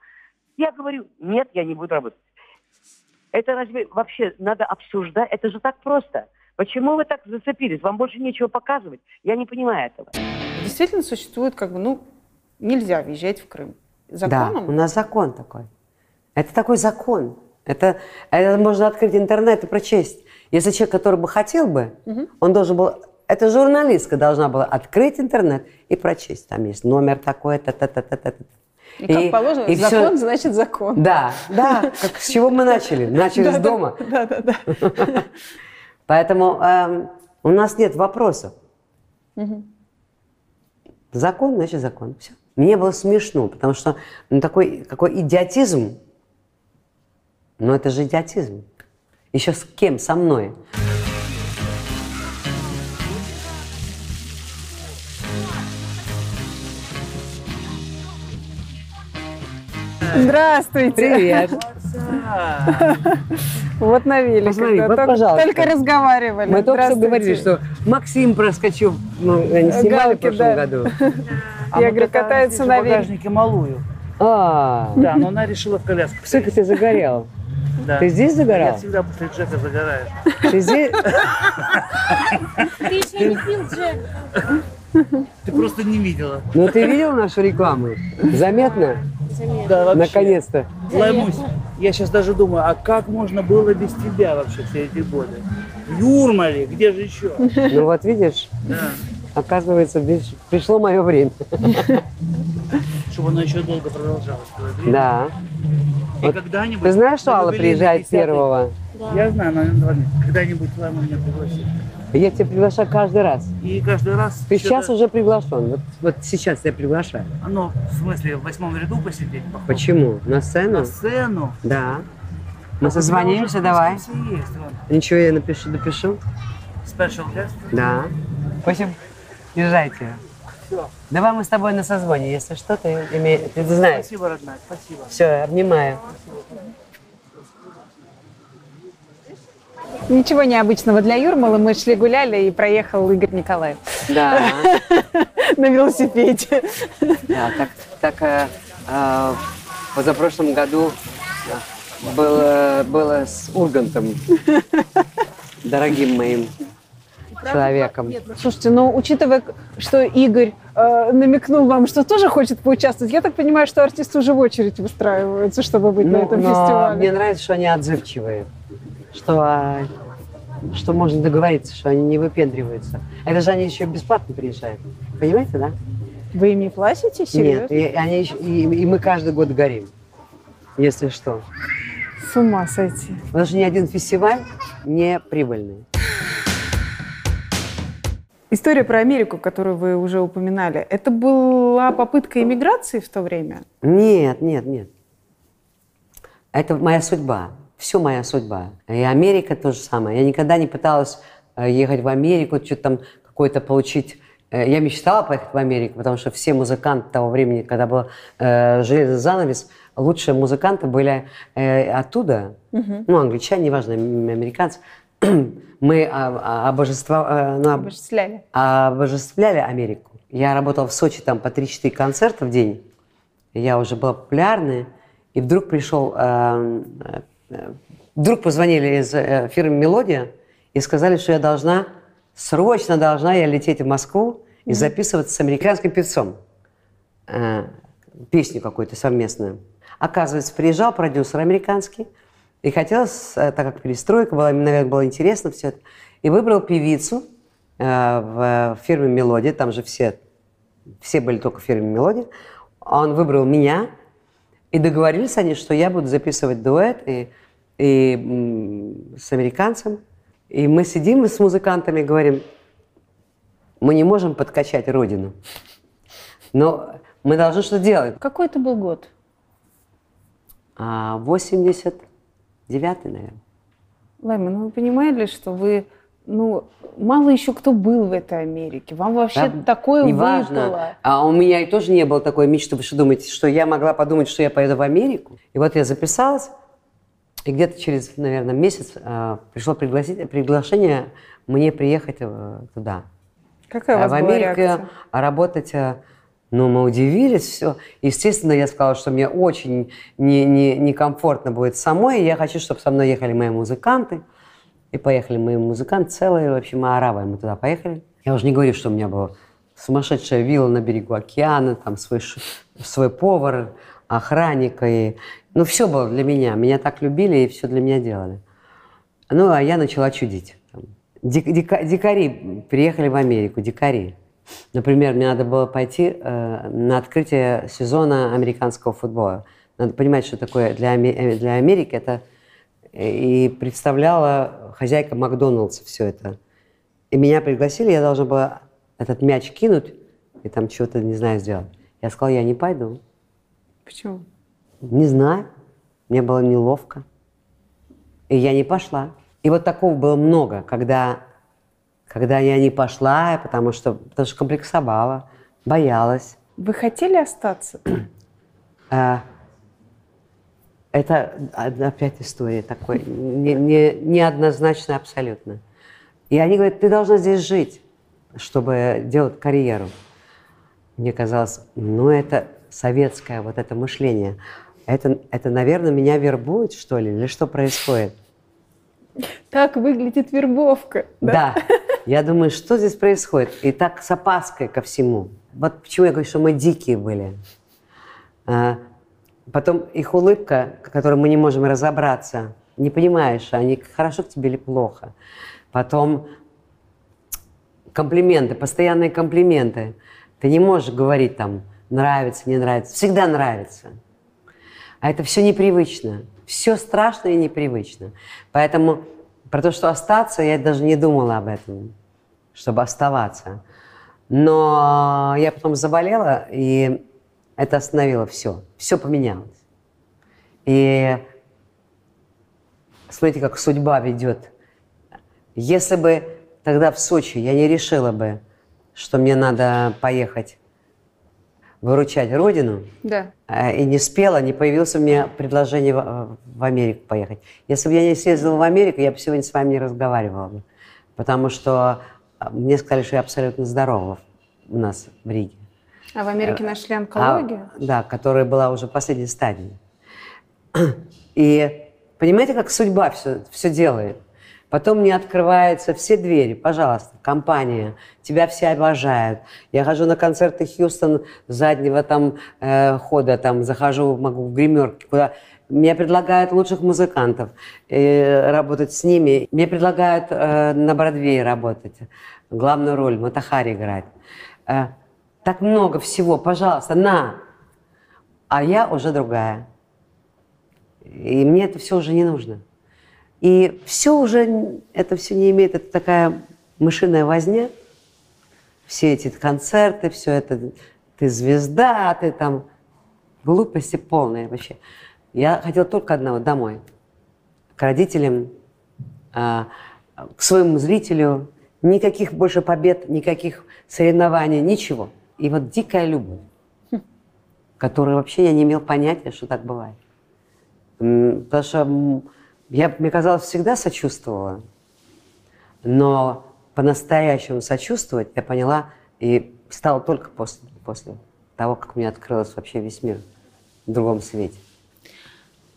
[SPEAKER 6] Я говорю, нет, я не буду работать. Это разве вообще надо обсуждать? Это же так просто. Почему вы так зацепились? Вам больше нечего показывать? Я не понимаю этого.
[SPEAKER 2] Действительно существует как бы, ну, нельзя въезжать в Крым. Законом?
[SPEAKER 1] Да, у нас закон такой. Это такой закон. Это, это можно открыть интернет и прочесть. Если человек, который бы хотел бы, он должен был... Эта журналистка должна была открыть интернет и прочесть. Там есть номер такой, та та та та та
[SPEAKER 2] И как положено,
[SPEAKER 1] и
[SPEAKER 2] закон значит закон.
[SPEAKER 1] Да, да. Как, с чего мы начали? Начали с дома.
[SPEAKER 2] Да, да, да.
[SPEAKER 1] Поэтому эм, у нас нет вопросов. Закон, значит закон. Все. Мне было смешно, потому что ну, такой какой идиотизм. Но это же идиотизм. Еще с кем? Со мной.
[SPEAKER 2] Здравствуйте.
[SPEAKER 1] Привет.
[SPEAKER 2] Вот на велике.
[SPEAKER 1] Посмотри, вот,
[SPEAKER 2] только,
[SPEAKER 1] пожалуйста.
[SPEAKER 2] только разговаривали.
[SPEAKER 1] Мы только что говорили, что Максим проскочил, ну, они снимали
[SPEAKER 2] Галки,
[SPEAKER 1] в прошлом
[SPEAKER 2] да.
[SPEAKER 1] году.
[SPEAKER 2] Я говорю, катается на велике.
[SPEAKER 7] малую.
[SPEAKER 1] А,
[SPEAKER 7] Да, но она решила в коляску.
[SPEAKER 1] сколько ты загорел?
[SPEAKER 7] Да.
[SPEAKER 1] Ты здесь
[SPEAKER 7] Я
[SPEAKER 1] загорал?
[SPEAKER 7] всегда после Джека загораю.
[SPEAKER 1] Ты здесь?
[SPEAKER 8] Ты еще не пил, Джек.
[SPEAKER 7] Ты просто не видела.
[SPEAKER 1] Ну, ты видел нашу рекламу? Заметно?
[SPEAKER 7] Да, вообще.
[SPEAKER 1] Наконец-то.
[SPEAKER 7] Лаймусь. Я сейчас даже думаю, а как можно было без тебя вообще все эти годы? В Юрмале, где же еще?
[SPEAKER 1] Ну вот видишь,
[SPEAKER 7] Да.
[SPEAKER 1] оказывается, пришло мое время.
[SPEAKER 7] Чтобы оно еще долго продолжалось.
[SPEAKER 1] Да.
[SPEAKER 7] И
[SPEAKER 1] Вот
[SPEAKER 7] когда-нибудь...
[SPEAKER 1] Ты знаешь, что Алла приезжает
[SPEAKER 7] 50-й
[SPEAKER 1] первого?
[SPEAKER 7] Я знаю, но когда-нибудь Лайма меня пригласит.
[SPEAKER 1] Я тебя приглашаю каждый раз.
[SPEAKER 7] И каждый раз...
[SPEAKER 1] Ты сейчас уже приглашен. Вот, вот сейчас я приглашаю.
[SPEAKER 7] Ну, в смысле, в восьмом ряду посидеть? похоже.
[SPEAKER 1] Почему? На сцену?
[SPEAKER 7] На сцену?
[SPEAKER 1] Да. Мы
[SPEAKER 7] У тебя
[SPEAKER 1] созвонимся,
[SPEAKER 7] уже
[SPEAKER 1] давай.
[SPEAKER 7] есть.
[SPEAKER 1] Ничего, я напишу, допишу.
[SPEAKER 7] Special guest.
[SPEAKER 1] Да. В общем, езжайте. Давай мы с тобой на созвоне, если что, ты, име- ты знаешь.
[SPEAKER 7] Спасибо, родная, спасибо.
[SPEAKER 1] Все, обнимаю.
[SPEAKER 2] Ничего необычного для Юрмалы. Мы шли гуляли, и проехал Игорь Николаев
[SPEAKER 1] Да.
[SPEAKER 2] на велосипеде.
[SPEAKER 1] Да, так, так э, э, позапрошлом году было, было с Ургантом, дорогим моим человеком.
[SPEAKER 2] Слушайте, ну, учитывая, что Игорь э, намекнул вам, что тоже хочет поучаствовать, я так понимаю, что артисты уже в очередь выстраиваются, чтобы быть на
[SPEAKER 1] Ну,
[SPEAKER 2] этом
[SPEAKER 1] но
[SPEAKER 2] фестивале.
[SPEAKER 1] мне нравится, что они отзывчивые, что, а, что можно договориться, что они не выпендриваются. Это же они еще бесплатно приезжают. Понимаете, да?
[SPEAKER 2] Вы им не платите? Серьезно?
[SPEAKER 1] Нет, и, они еще- и, и мы каждый год горим, если что.
[SPEAKER 2] С ума сойти.
[SPEAKER 1] Потому что ни один фестиваль не прибыльный.
[SPEAKER 2] История про Америку, которую вы уже упоминали, это была попытка иммиграции в то время?
[SPEAKER 1] Нет, нет, нет. Это моя судьба. Все моя судьба. И Америка то же самое. Я никогда не пыталась э, ехать в Америку, что-то там какое-то получить. Э, Я мечтала поехать в Америку, потому что все музыканты того времени, когда был э, железный занавес, лучшие музыканты были э, оттуда. Ну, англичане, неважно, американцы. Мы а, а, э, ну, об-
[SPEAKER 2] Обожествляли.
[SPEAKER 1] обожествляли Америку. Я работала в Сочи там по 3-4 концерта в день. Я уже была популярная. И вдруг пришел... э, э, вдруг позвонили из э, фирмы «Мелодия» и сказали, что я должна, срочно должна я лететь в Москву и записываться с американским певцом. Э, песню какую-то совместную. Оказывается, приезжал продюсер американский, и хотелось, э, так как перестройка была, наверное, было интересно все это, и выбрал певицу э, в фирме «Мелодия», там же все, все были только в фирме «Мелодия». Он выбрал меня, и договорились они, что я буду записывать дуэт и, и, с американцем. И мы сидим с музыкантами и говорим, мы не можем подкачать родину, но мы должны что-то делать.
[SPEAKER 2] Какой это был год?
[SPEAKER 1] А 89-й, наверное.
[SPEAKER 2] Лайма, ну вы понимали, что вы, ну, мало еще кто был в этой Америке. Вам вообще
[SPEAKER 1] Да,
[SPEAKER 2] такое
[SPEAKER 1] неважно.
[SPEAKER 2] выпало.
[SPEAKER 1] А у меня и тоже не было такой мечты. Вы что думаете, что я могла подумать, что я поеду в Америку? И вот я записалась, и где-то через, наверное, месяц э, пришло приглашение мне приехать э, туда.
[SPEAKER 2] Какая у
[SPEAKER 1] А
[SPEAKER 2] вас
[SPEAKER 1] в
[SPEAKER 2] была
[SPEAKER 1] Америке
[SPEAKER 2] реакция?
[SPEAKER 1] работать, э, ну, мы удивились, все. Естественно, я сказала, что мне очень не- не- некомфортно будет самой, и я хочу, чтобы со мной ехали мои музыканты. И поехали мои музыканты целые, в общем, мы арабы, мы туда поехали. Я уже не говорю, что у меня была сумасшедшая вилла на берегу океана, там свой, свой повар, охранник, и, ну, все было для меня. Меня так любили и все для меня делали. Ну, а я начала чудить. Дика- дикари приехали в Америку, дикари. Например, мне надо было пойти э, на открытие сезона американского футбола. Надо понимать, что такое для, э, для Америки это и представляла хозяйка Макдоналдса все это. И меня пригласили, я должна была этот мяч кинуть и там чего-то, не знаю, сделать. Я сказала, я не пойду.
[SPEAKER 2] Почему?
[SPEAKER 1] Не знаю. Мне было неловко. И я не пошла. И вот такого было много, когда, когда я не пошла, потому что, потому что комплексовала, боялась.
[SPEAKER 2] Вы хотели остаться?
[SPEAKER 1] А, это а, опять история такой, не, не, неоднозначно абсолютно. И они говорят, ты должна здесь жить, чтобы делать карьеру. Мне казалось, ну это советское вот это мышление. Это, это, наверное, меня вербует, что ли, или что происходит?
[SPEAKER 2] Так выглядит вербовка.
[SPEAKER 1] Да. Я думаю, что здесь происходит? И так с опаской ко всему. Вот почему я говорю, что мы дикие были. Потом их улыбка, к которой мы не можем разобраться. Не понимаешь, они хорошо к тебе или плохо. Потом комплименты, постоянные комплименты. Ты не можешь говорить там нравится, не нравится. Всегда нравится. А это все непривычно. Все страшно и непривычно. Поэтому про то, что остаться, я даже не думала об этом, чтобы оставаться. Но я потом заболела, и это остановило все. Все поменялось. И смотрите, как судьба ведет. Если бы тогда в Сочи я не решила бы, что мне надо поехать выручать родину,
[SPEAKER 2] Да.
[SPEAKER 1] э, и не спела, не появилось у меня предложение в, в Америку поехать. Если бы я не съездила в Америку, я бы сегодня с вами не разговаривала бы. Потому что э, мне сказали, что я абсолютно здорова у нас в Риге.
[SPEAKER 2] А в Америке нашли
[SPEAKER 1] А,
[SPEAKER 2] онкологию?
[SPEAKER 1] да, которая была уже в последней стадии. И понимаете, как судьба все, все делает? Потом мне открываются все двери, пожалуйста, компания, тебя все обожают. Я хожу на концерты Хьюстон заднего там э, хода, там захожу, могу в гримерки, куда мне предлагают лучших музыкантов э, работать с ними. Мне предлагают э, на Бродвее работать, главную роль Матахари играть. Э, так много всего, пожалуйста, на. А я уже другая. И мне это все уже не нужно. И все уже, это все не имеет, это такая мышиная возня. Все эти концерты, все это, ты звезда, ты там, глупости полные вообще. Я хотела только одного – домой. К родителям, а, к своему зрителю. Никаких больше побед, никаких соревнований, ничего. И вот дикая любовь, которую вообще я не имел понятия, что так бывает. Потому что я, мне казалось, всегда сочувствовала. Но по-настоящему сочувствовать я поняла и стала только после, после того, как мне открылся вообще весь мир в другом свете.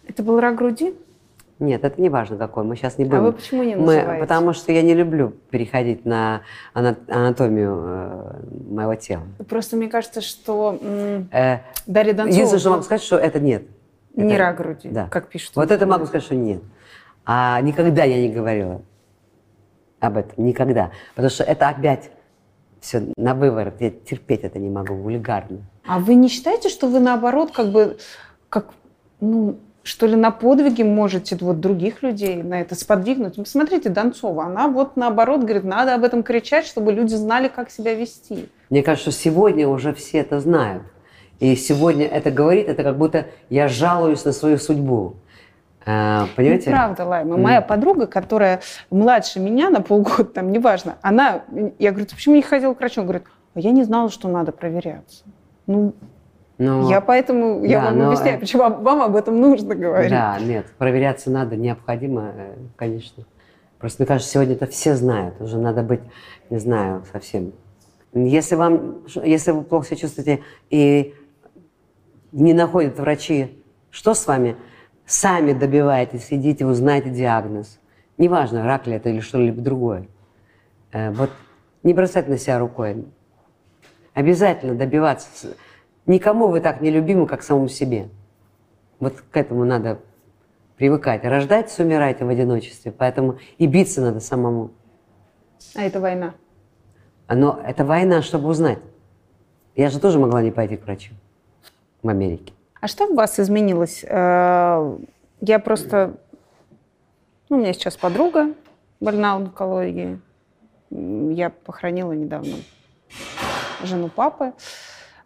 [SPEAKER 2] Это был рак груди?
[SPEAKER 1] Нет, это не важно какой. Мы сейчас не
[SPEAKER 2] А
[SPEAKER 1] будем.
[SPEAKER 2] вы почему не
[SPEAKER 1] Мы-
[SPEAKER 2] называете?
[SPEAKER 1] потому что я не люблю переходить на ана- анатомию э, моего тела.
[SPEAKER 2] Просто мне кажется, что м,
[SPEAKER 1] Э,
[SPEAKER 2] Дарья Донцова
[SPEAKER 1] единственное, что могу сказать, что это нет.
[SPEAKER 2] не
[SPEAKER 1] Это-
[SPEAKER 2] рак груди,
[SPEAKER 1] Да.
[SPEAKER 2] как пишут.
[SPEAKER 1] Вот это могу сказать, что нет. А никогда я не говорила об этом. Никогда. Потому что это опять все на выворот. Я терпеть это не могу. Вульгарно.
[SPEAKER 2] А вы не считаете, что вы наоборот как бы, как, ну, что ли, на подвиги можете вот других людей на это сподвигнуть? Посмотрите, Донцова, она вот наоборот говорит, надо об этом кричать, чтобы люди знали, как себя вести.
[SPEAKER 1] Мне кажется, что сегодня уже все это знают. И сегодня это говорит, это как будто я жалуюсь на свою судьбу. А, понимаете?
[SPEAKER 2] Неправда, Лайма. Моя подруга, которая младше меня на полгода, там, неважно, она, я говорю, ты почему не ходила к врачу? Он говорит, «А я не знала, что надо проверяться. Ну,
[SPEAKER 1] Но-
[SPEAKER 2] я поэтому, я
[SPEAKER 1] Да,
[SPEAKER 2] вам
[SPEAKER 1] но,
[SPEAKER 2] объясняю,
[SPEAKER 1] э,
[SPEAKER 2] почему вам об этом нужно говорить.
[SPEAKER 1] Да, нет, проверяться надо, необходимо, э, конечно. Просто мне кажется, сегодня это все знают. Уже надо быть, не знаю, совсем. Если вам, если вы плохо себя чувствуете и не находят врачи, что с вами? Сами добиваетесь, идите, узнаете диагноз. Неважно, рак ли это или что-либо другое. Э, Вот не бросать на себя рукой. Обязательно добиваться. Никому вы так не любимы, как самому себе. Вот к этому надо привыкать. Рождайтесь, умирайте в одиночестве, поэтому и биться надо самому.
[SPEAKER 2] А это война.
[SPEAKER 1] Но это война, чтобы узнать. Я же тоже могла не пойти к врачу в Америке.
[SPEAKER 2] А что в вас изменилось? Э, Я просто... Ну, у меня сейчас подруга больна онкологией. Я похоронила недавно жену папы.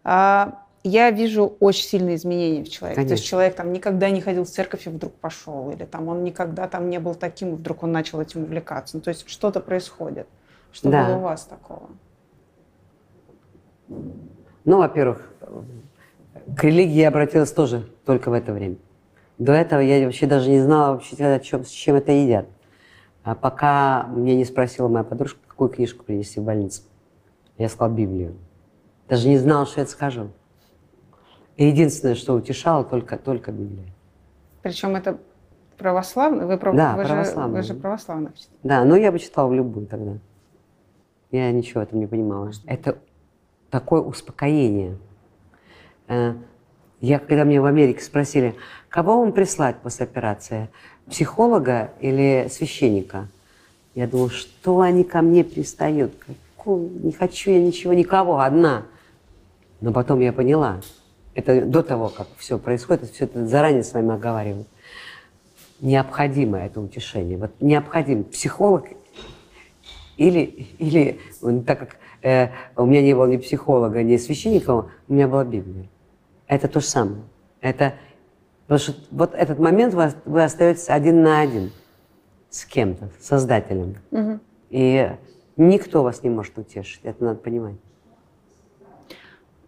[SPEAKER 2] А, Я вижу очень сильные изменения в человеке. То есть
[SPEAKER 1] Конечно.
[SPEAKER 2] человек там никогда не ходил в церковь и вдруг пошел. Или там он никогда там не был таким, и вдруг он начал этим увлекаться. Ну, то есть что-то происходит. Что
[SPEAKER 1] Да.
[SPEAKER 2] было у вас такого?
[SPEAKER 1] Ну, во-первых, к религии я обратилась тоже только в это время. До этого я вообще даже не знала, вообще, о чем, с чем это едят. А пока мне не спросила моя подружка, какую книжку принести в больницу. Я сказала Библию. Даже не знала, что я это скажу. И единственное, что утешало, только, только Библия.
[SPEAKER 2] Причем это православный? Вы, прав-
[SPEAKER 1] Да,
[SPEAKER 2] вы же-
[SPEAKER 1] православный.
[SPEAKER 2] Вы же православный.
[SPEAKER 1] Да, но я бы читала в любую тогда. Я ничего в этом не понимала. Это такое успокоение. Э, Я, когда мне в Америке спросили, кого вам прислать после операции, психолога или священника? Я думала, что они ко мне пристают? Не хочу я ничего, никого, одна. Но потом я поняла, это до того, как все происходит, все это заранее с вами оговариваю. Необходимо это утешение. Вот необходим психолог или, или м, так как э, у меня не было ни психолога, ни священника, у меня была Библия. Это то же самое. Это, потому что вот этот момент вы, вы остаетесь один на один с кем-то, Создателем.
[SPEAKER 2] Мгм.
[SPEAKER 1] И никто вас не может утешить, это надо понимать.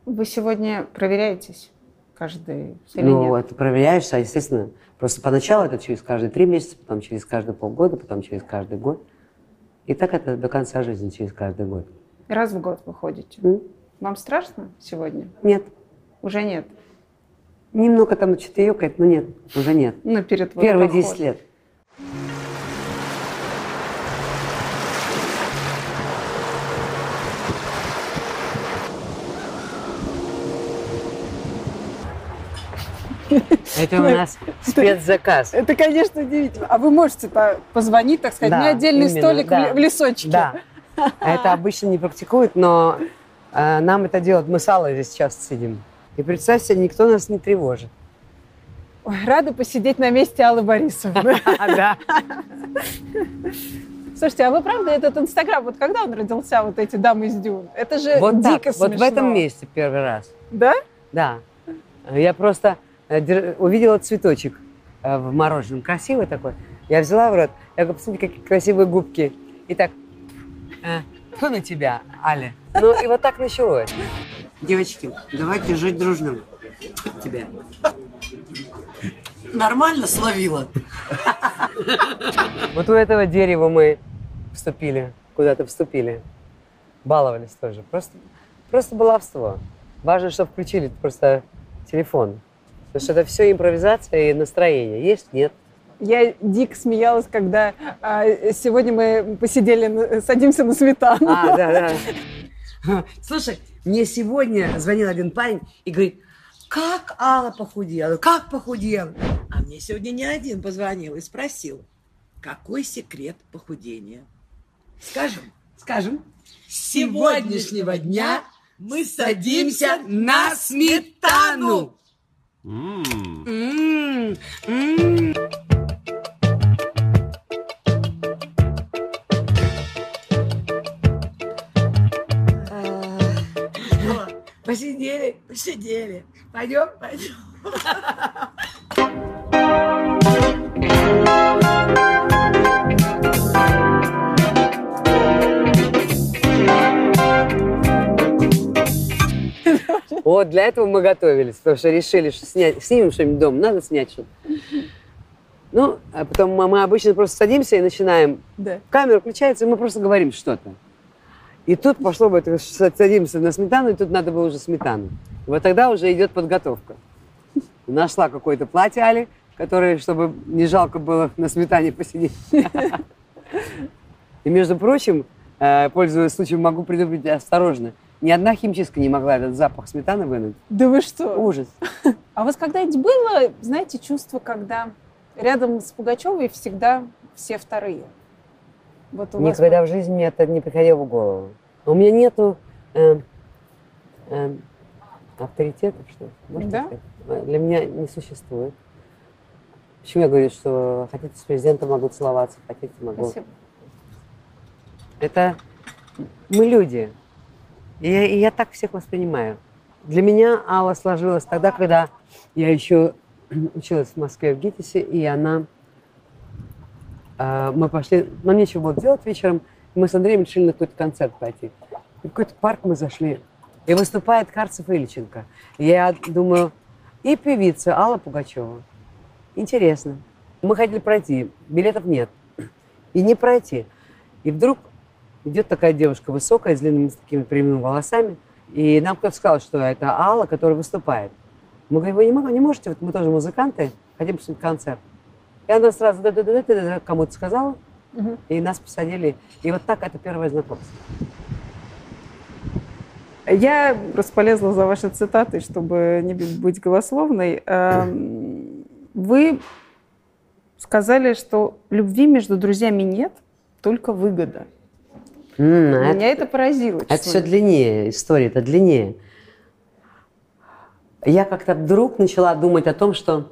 [SPEAKER 2] Вы сегодня проверяетесь каждый или
[SPEAKER 1] ну,
[SPEAKER 2] нет?
[SPEAKER 1] это проверяешься, а, естественно, просто поначалу это через каждые три месяца, потом через каждые полгода, потом через каждый год. И так это до конца жизни, через каждый год.
[SPEAKER 2] Раз в год вы ходите.
[SPEAKER 1] М?
[SPEAKER 2] Вам страшно сегодня?
[SPEAKER 1] Нет.
[SPEAKER 2] Уже нет.
[SPEAKER 1] Немного там что-то ёкает, но нет, уже нет.
[SPEAKER 2] Ну, перед вот
[SPEAKER 1] Первые
[SPEAKER 2] поход.
[SPEAKER 1] 10 лет. Это у нас спецзаказ.
[SPEAKER 2] Это, конечно, удивительно. А вы можете по- позвонить, так сказать,
[SPEAKER 1] Да,
[SPEAKER 2] отдельный
[SPEAKER 1] именно,
[SPEAKER 2] столик в
[SPEAKER 1] да.
[SPEAKER 2] ле- в лесочке.
[SPEAKER 1] Да. Это обычно не практикуют, но э, нам это делать. Мы с Аллой здесь часто сидим. И представь себе, никто нас не тревожит.
[SPEAKER 2] Ой, рада посидеть на месте Аллы Борисовны.
[SPEAKER 1] Да.
[SPEAKER 2] Слушайте, а вы правда этот Инстаграм, вот когда он родился, вот эти дамы из Дюн? Это же
[SPEAKER 1] Вот
[SPEAKER 2] дико
[SPEAKER 1] так, вот в
[SPEAKER 2] смешно.
[SPEAKER 1] этом месте первый раз.
[SPEAKER 2] Да?
[SPEAKER 1] Да. Я просто увидела цветочек э, в мороженом, красивый такой. Я взяла в рот, я говорю, посмотри, какие красивые губки. И так, э, кто на тебя, Аля? Ну, и вот так началось. Девочки, давайте жить дружно. Тебя.
[SPEAKER 9] Нормально словила.
[SPEAKER 1] Вот у этого дерева мы вступили, куда-то вступили. Баловались тоже. Просто, просто баловство. Важно, что включили просто телефон. Потому что это все импровизация и настроение. Есть? Нет.
[SPEAKER 2] Я дико смеялась, когда а, сегодня мы посидели, садимся на сметану.
[SPEAKER 1] А, да, да. Слушай, мне сегодня звонил один парень и говорит, как Алла похудела, как похудела.
[SPEAKER 9] А мне сегодня не один позвонил и спросил, какой секрет похудения? Скажем,
[SPEAKER 1] Скажем,
[SPEAKER 9] с сегодняшнего дня мы садимся на сметану.
[SPEAKER 1] М, м.
[SPEAKER 9] Что, Посидели, посидели. Пойдем, пойдем.
[SPEAKER 1] Вот для этого мы готовились, потому что решили, что снять, снимем что-нибудь дома, надо снять что-то. Ну, а потом мы, мы обычно просто садимся и начинаем.
[SPEAKER 2] Да.
[SPEAKER 1] Камера включается, и мы просто говорим что-то. И тут пошло бы, это, садимся на сметану, и тут надо было уже сметану. Вот тогда уже идет подготовка. Нашла какое-то платье Али, которое, чтобы не жалко было на сметане посидеть. И, между прочим, э, пользуясь случаем, могу предупредить осторожно. Ни одна химчистка не могла этот запах сметаны вынуть.
[SPEAKER 2] Да вы что?
[SPEAKER 1] Ужас.
[SPEAKER 2] А у вас когда-нибудь было, знаете, чувство, когда рядом с Пугачевой всегда все вторые? Вот у вас
[SPEAKER 1] Никогда в жизни мне это не приходило в голову. У меня нету э, э, авторитетов, что ли, можно
[SPEAKER 2] Да?
[SPEAKER 1] сказать. Для меня не существует. Почему я говорю, что хотите с президентом могу целоваться, хотите могу.
[SPEAKER 2] Спасибо.
[SPEAKER 1] Это мы люди. И я, и я так всех воспринимаю. Для меня Алла сложилась тогда, когда я еще училась в Москве в ГИТИСе, и она... э, мы пошли... Нам нечего было делать вечером. Мы с Андреем решили на какой-то концерт пойти. И в какой-то парк мы зашли. И выступает Карцев Ильченко. Я думаю, и певица Алла Пугачева. Интересно. Мы хотели пройти, билетов нет. И не пройти. И вдруг идет такая девушка высокая, с длинными с такими прямыми волосами, и нам кто-то сказал, что это Алла, которая выступает. Мы говорим, вы не, мог- не можете, вот мы тоже музыканты, хотим посмотреть концерт. И она сразу да да да да да кому-то сказала, и нас посадили. И вот так это первое знакомство.
[SPEAKER 2] Я просто полезла за вашей цитатой, чтобы не быть голословной. Эм, Вы сказали, что любви между друзьями нет, только выгода.
[SPEAKER 1] А
[SPEAKER 2] Меня это поразило.
[SPEAKER 1] Это
[SPEAKER 2] честно
[SPEAKER 1] все длиннее, история это длиннее. Я как-то вдруг начала думать о том, что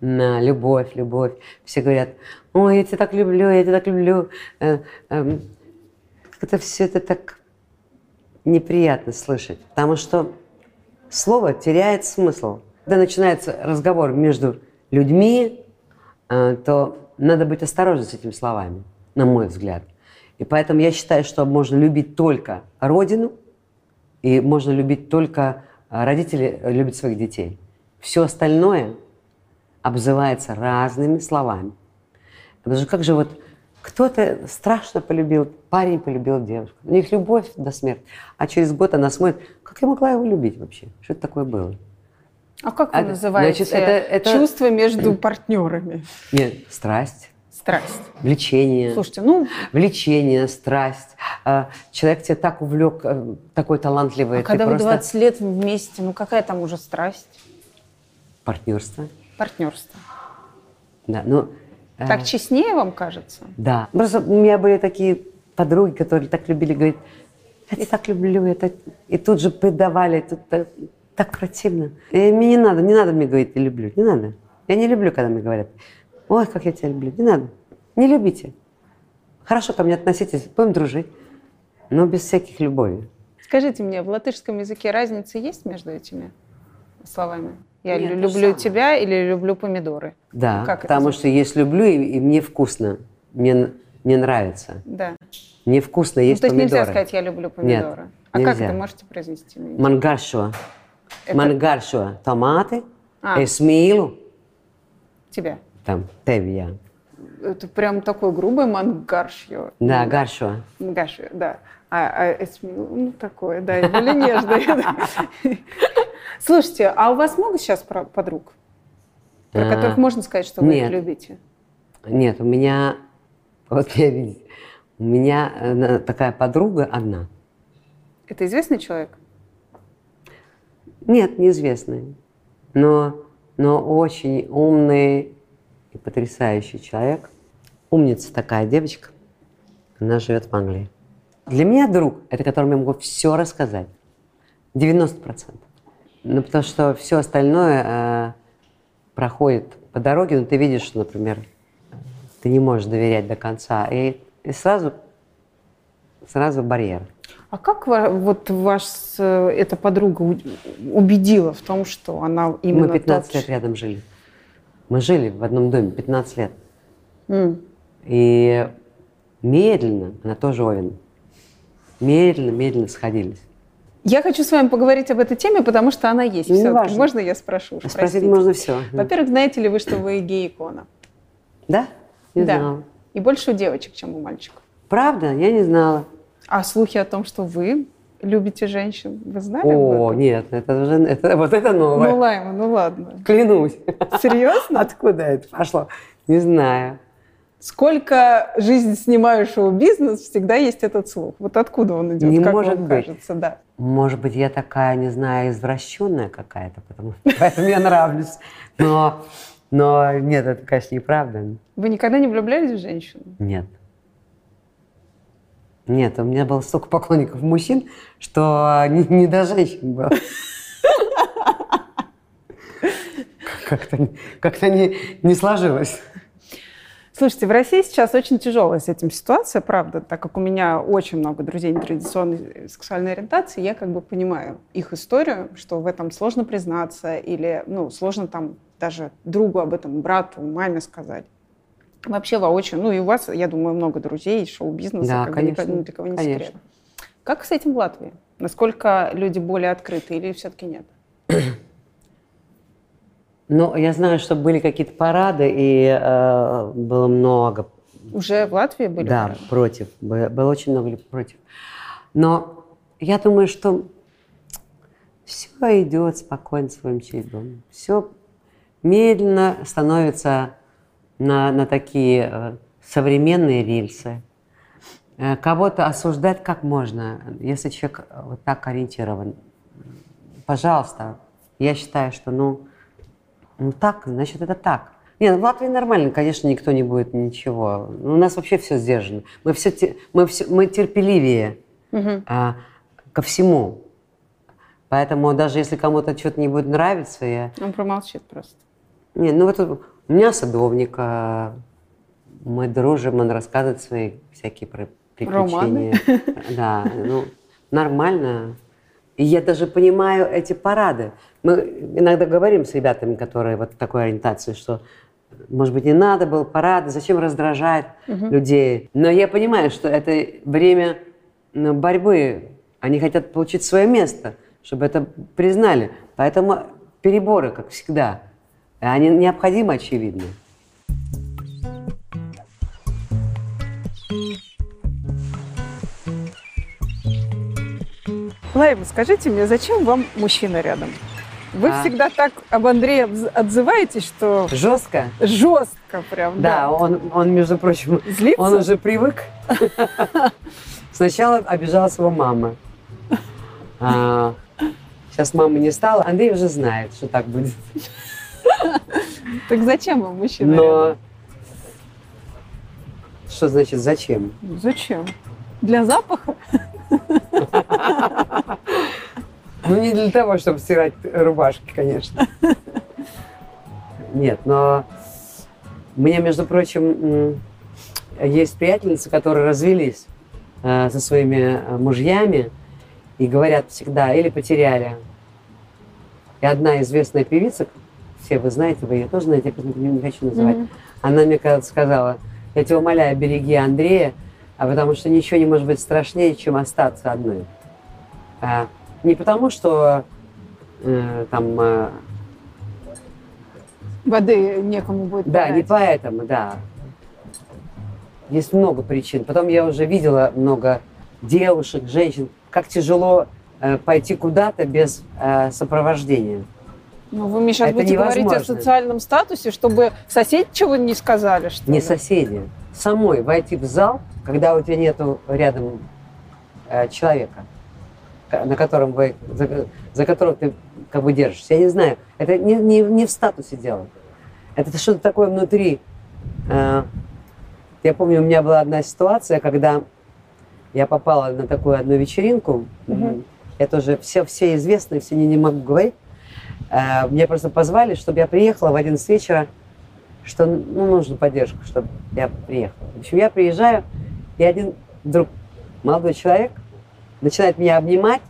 [SPEAKER 1] на, любовь, любовь. Все говорят, ой, я тебя так люблю, я тебя так люблю. Э, эм, Как-то все это так неприятно слышать, потому что слово теряет смысл. Когда начинается разговор между людьми, э, то надо быть осторожным с этими словами, на мой взгляд. И поэтому я считаю, что можно любить только родину, и можно любить только э, родители э, любят своих детей. Все остальное обзывается разными словами. Потому что как же вот кто-то страшно полюбил, парень полюбил девушку. У них любовь до смерти. А через год она смотрит, как я могла его любить вообще? Что это такое было?
[SPEAKER 2] А как вы
[SPEAKER 1] А,
[SPEAKER 2] называете
[SPEAKER 1] значит, это- это-
[SPEAKER 2] чувство между партнерами?
[SPEAKER 1] Нет, страсть,
[SPEAKER 2] Страсть.
[SPEAKER 1] влечение.
[SPEAKER 2] Слушайте, ну,
[SPEAKER 1] Влечение, страсть. А, Человек тебя так увлек, э, такой талантливый.
[SPEAKER 2] а когда вы
[SPEAKER 1] просто...
[SPEAKER 2] 20 лет вместе, ну какая там уже страсть?
[SPEAKER 1] Партнерство.
[SPEAKER 2] Партнерство.
[SPEAKER 1] Да, ну, э,
[SPEAKER 2] Так честнее вам кажется?
[SPEAKER 1] Да. Просто у меня были такие подруги, которые так любили говорить, я тебя так люблю, это... и тут же предавали, тут так, так противно. И мне не надо, не надо мне говорить, я люблю, не надо. Я не люблю, когда мне говорят, ой, как я тебя люблю, не надо. Не любите. Хорошо ко мне относитесь, будем дружить, но без всяких любовей.
[SPEAKER 2] Скажите мне, в латышском языке разница есть между этими словами? Я
[SPEAKER 1] Нет, то же
[SPEAKER 2] люблю тебя или люблю помидоры?
[SPEAKER 1] Да,
[SPEAKER 2] Как
[SPEAKER 1] потому что есть люблю, и, и мне вкусно, мне, мне нравится.
[SPEAKER 2] Да.
[SPEAKER 1] Мне вкусно
[SPEAKER 2] Ну,
[SPEAKER 1] есть
[SPEAKER 2] то есть
[SPEAKER 1] помидоры.
[SPEAKER 2] нельзя сказать, я люблю помидоры. а как
[SPEAKER 1] нельзя.
[SPEAKER 2] это можете произнести? мне?
[SPEAKER 1] Мангаршо.
[SPEAKER 2] Это-
[SPEAKER 1] Мангаршо. Томаты.
[SPEAKER 2] А.
[SPEAKER 1] Эсмилу.
[SPEAKER 2] Тебя.
[SPEAKER 1] Там, тевия.
[SPEAKER 2] Это прям такой грубый мангаршье.
[SPEAKER 1] Да, гаршо.
[SPEAKER 2] Мангаршье, да. А, а эсмил, ну, такое, да, и более нежное. Слушайте, а у вас много сейчас подруг, про
[SPEAKER 1] А,
[SPEAKER 2] которых можно сказать, что вы их любите?
[SPEAKER 1] Нет, у меня, вот я видите, у меня э, такая подруга одна.
[SPEAKER 2] Это известный человек?
[SPEAKER 1] Нет, неизвестный, но, но очень умный и потрясающий человек. Умница такая девочка. Она живет в Англии. Для меня друг – это которому я могу все рассказать. 90%. Ну, потому что все остальное э, проходит по дороге, но ты видишь, что, например, ты не можешь доверять до конца. И, и сразу, сразу барьер.
[SPEAKER 2] А как вот вас э, эта подруга убедила в том, что она именно
[SPEAKER 1] Мы 15
[SPEAKER 2] тот
[SPEAKER 1] лет рядом жили. Мы жили в одном доме 15 лет.
[SPEAKER 2] М.
[SPEAKER 1] И медленно, она тоже Овен, медленно, медленно сходились.
[SPEAKER 2] Я хочу с вами поговорить об этой теме, потому что она есть. Всё-таки.
[SPEAKER 1] неважно.
[SPEAKER 2] Можно я спрошу? уж,
[SPEAKER 1] Спросить
[SPEAKER 2] простите?
[SPEAKER 1] можно все.
[SPEAKER 2] Во-первых, знаете ли вы, что вы гей-икона?
[SPEAKER 1] Да? Не
[SPEAKER 2] да.
[SPEAKER 1] знала.
[SPEAKER 2] И больше у девочек, чем у мальчиков.
[SPEAKER 1] Правда? Я не знала.
[SPEAKER 2] А слухи о том, что вы любите женщин, вы знали
[SPEAKER 1] О, нет, это уже, это, вот это новое.
[SPEAKER 2] Ну, Лайма, ну ладно.
[SPEAKER 1] Клянусь.
[SPEAKER 2] Серьезно?
[SPEAKER 1] Откуда это пошло? Не знаю.
[SPEAKER 2] Сколько жизнь снимаю шоу-бизнес, всегда есть этот слух. Вот откуда он идет,
[SPEAKER 1] Не
[SPEAKER 2] как
[SPEAKER 1] может
[SPEAKER 2] вам
[SPEAKER 1] быть.
[SPEAKER 2] кажется, да.
[SPEAKER 1] Может быть, я такая, не знаю, извращенная какая-то, потому поэтому я нравлюсь. Но, но нет, это, конечно, неправда.
[SPEAKER 2] Вы никогда не влюблялись в женщину?
[SPEAKER 1] Нет. Нет, у меня было столько поклонников мужчин, что не, не до женщин было. Как-то, как-то не, не сложилось.
[SPEAKER 2] Слушайте, в России сейчас очень тяжелая с этим ситуация, правда, так как у меня очень много друзей нетрадиционной сексуальной ориентации, я как бы понимаю их историю, что в этом сложно признаться или, ну, сложно там даже другу об этом, брату, маме сказать. Вообще воочию, ну и у вас, я думаю, много друзей из шоу-бизнеса,
[SPEAKER 1] Да,
[SPEAKER 2] как бы
[SPEAKER 1] конечно,
[SPEAKER 2] ни для кого не
[SPEAKER 1] конечно.
[SPEAKER 2] секрет. Как с этим в Латвии? Насколько люди более открыты или все-таки нет?
[SPEAKER 1] Но я знаю, что были какие-то парады, и э, было много
[SPEAKER 2] Уже в Латвии были?
[SPEAKER 1] да,
[SPEAKER 2] парады?
[SPEAKER 1] против. Было, было очень много против. Но я думаю, что все идет спокойно своим чередом. Все медленно становится на, на такие э, современные рельсы. Э, Кого-то осуждать как можно, если человек э, вот так ориентирован. Пожалуйста, я считаю, что ну, ну так, значит это так. Нет, в Латвии нормально, конечно, никто не будет ничего. У нас вообще все сдержано. Мы, все, мы, все, мы терпеливее
[SPEAKER 2] Мгм.
[SPEAKER 1] а, ко всему. Поэтому даже если кому-то что-то не будет нравиться, я...
[SPEAKER 2] Он промолчит просто.
[SPEAKER 1] Не, ну вот у меня садовник, а, мы дружим, он рассказывает свои всякие про приключения. Да, ну нормально. И я даже понимаю эти парады. Мы иногда говорим с ребятами, которые вот такой ориентации, что может быть, не надо было парады, зачем раздражать людей. Но я понимаю, что это время ну, борьбы. Они хотят получить свое место, чтобы это признали. Поэтому переборы, как всегда, они необходимы, очевидно.
[SPEAKER 2] Лайма, скажите мне, зачем вам мужчина рядом? Вы
[SPEAKER 1] А.
[SPEAKER 2] всегда так об Андрее отзываетесь, что
[SPEAKER 1] Жестко?
[SPEAKER 2] жестко прям.
[SPEAKER 1] Да, он, он, между прочим,
[SPEAKER 2] Злится?
[SPEAKER 1] он уже привык. Сначала обижалась его мама. А, сейчас мамы не стало. Андрей уже знает, что так будет.
[SPEAKER 2] Так зачем вам мужчина
[SPEAKER 1] Но что значит зачем?
[SPEAKER 2] Зачем? Для запаха?
[SPEAKER 1] Ну, не для того, чтобы стирать рубашки, конечно. Нет, но у меня, между прочим, есть приятельницы, которые развелись э, со своими э, мужьями и говорят всегда, или потеряли, И одна известная певица, все вы знаете, вы ее тоже знаете, я просто не, хочу называть, она мне когда сказала, я тебя умоляю, береги Андрея, а потому что ничего не может быть страшнее, чем остаться одной. А, не потому, что э, там э,
[SPEAKER 2] Воды некому будет
[SPEAKER 1] Да,
[SPEAKER 2] подать.
[SPEAKER 1] не поэтому, да. Есть много причин. Потом я уже видела много девушек, женщин, как тяжело э, пойти куда-то без э, сопровождения.
[SPEAKER 2] Ну, вы мне сейчас
[SPEAKER 1] Это
[SPEAKER 2] будете говорить о
[SPEAKER 1] невозможно.
[SPEAKER 2] социальном статусе, чтобы соседи чего не сказали, что
[SPEAKER 1] Не
[SPEAKER 2] ли?
[SPEAKER 1] соседи. Самой войти в зал, когда у тебя нету рядом э, человека, ка- на котором вы, за, за которого ты как бы держишься. Я не знаю. Это не, не, не в статусе дело. Это что-то такое внутри. Э, я помню, у меня была одна ситуация, когда я попала на такую одну вечеринку.
[SPEAKER 2] Мгм.
[SPEAKER 1] Я тоже все, все известные, все не, не могу говорить. Э, Меня просто позвали, чтобы я приехала в 11 вечера, что ну, нужна поддержка, чтобы я приехала. В общем, я приезжаю, и один вдруг молодой человек начинает меня обнимать,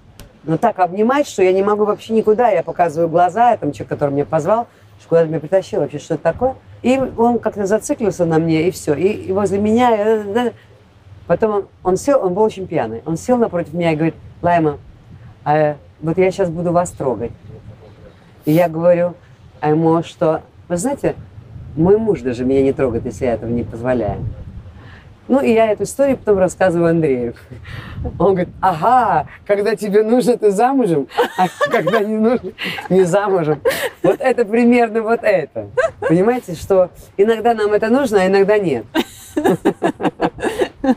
[SPEAKER 1] но так обнимать, что я не могу вообще никуда. Я показываю глаза этому человеку, который меня позвал, что куда меня притащил, вообще что это такое. И он как-то зациклился на мне, и все. И, и возле меня... э, да. Потом он, он сел, он был очень пьяный. Он сел напротив меня и говорит, Лайма, а, вот я сейчас буду вас трогать. И я говорю а ему, что, вы знаете, мой муж даже меня не трогает, если я этого не позволяю. Ну, и я эту историю потом рассказываю Андрею. Он говорит, ага, когда тебе нужно, ты замужем, а когда не нужно, не замужем. Вот это примерно вот это. Понимаете, что иногда нам это нужно, а иногда нет.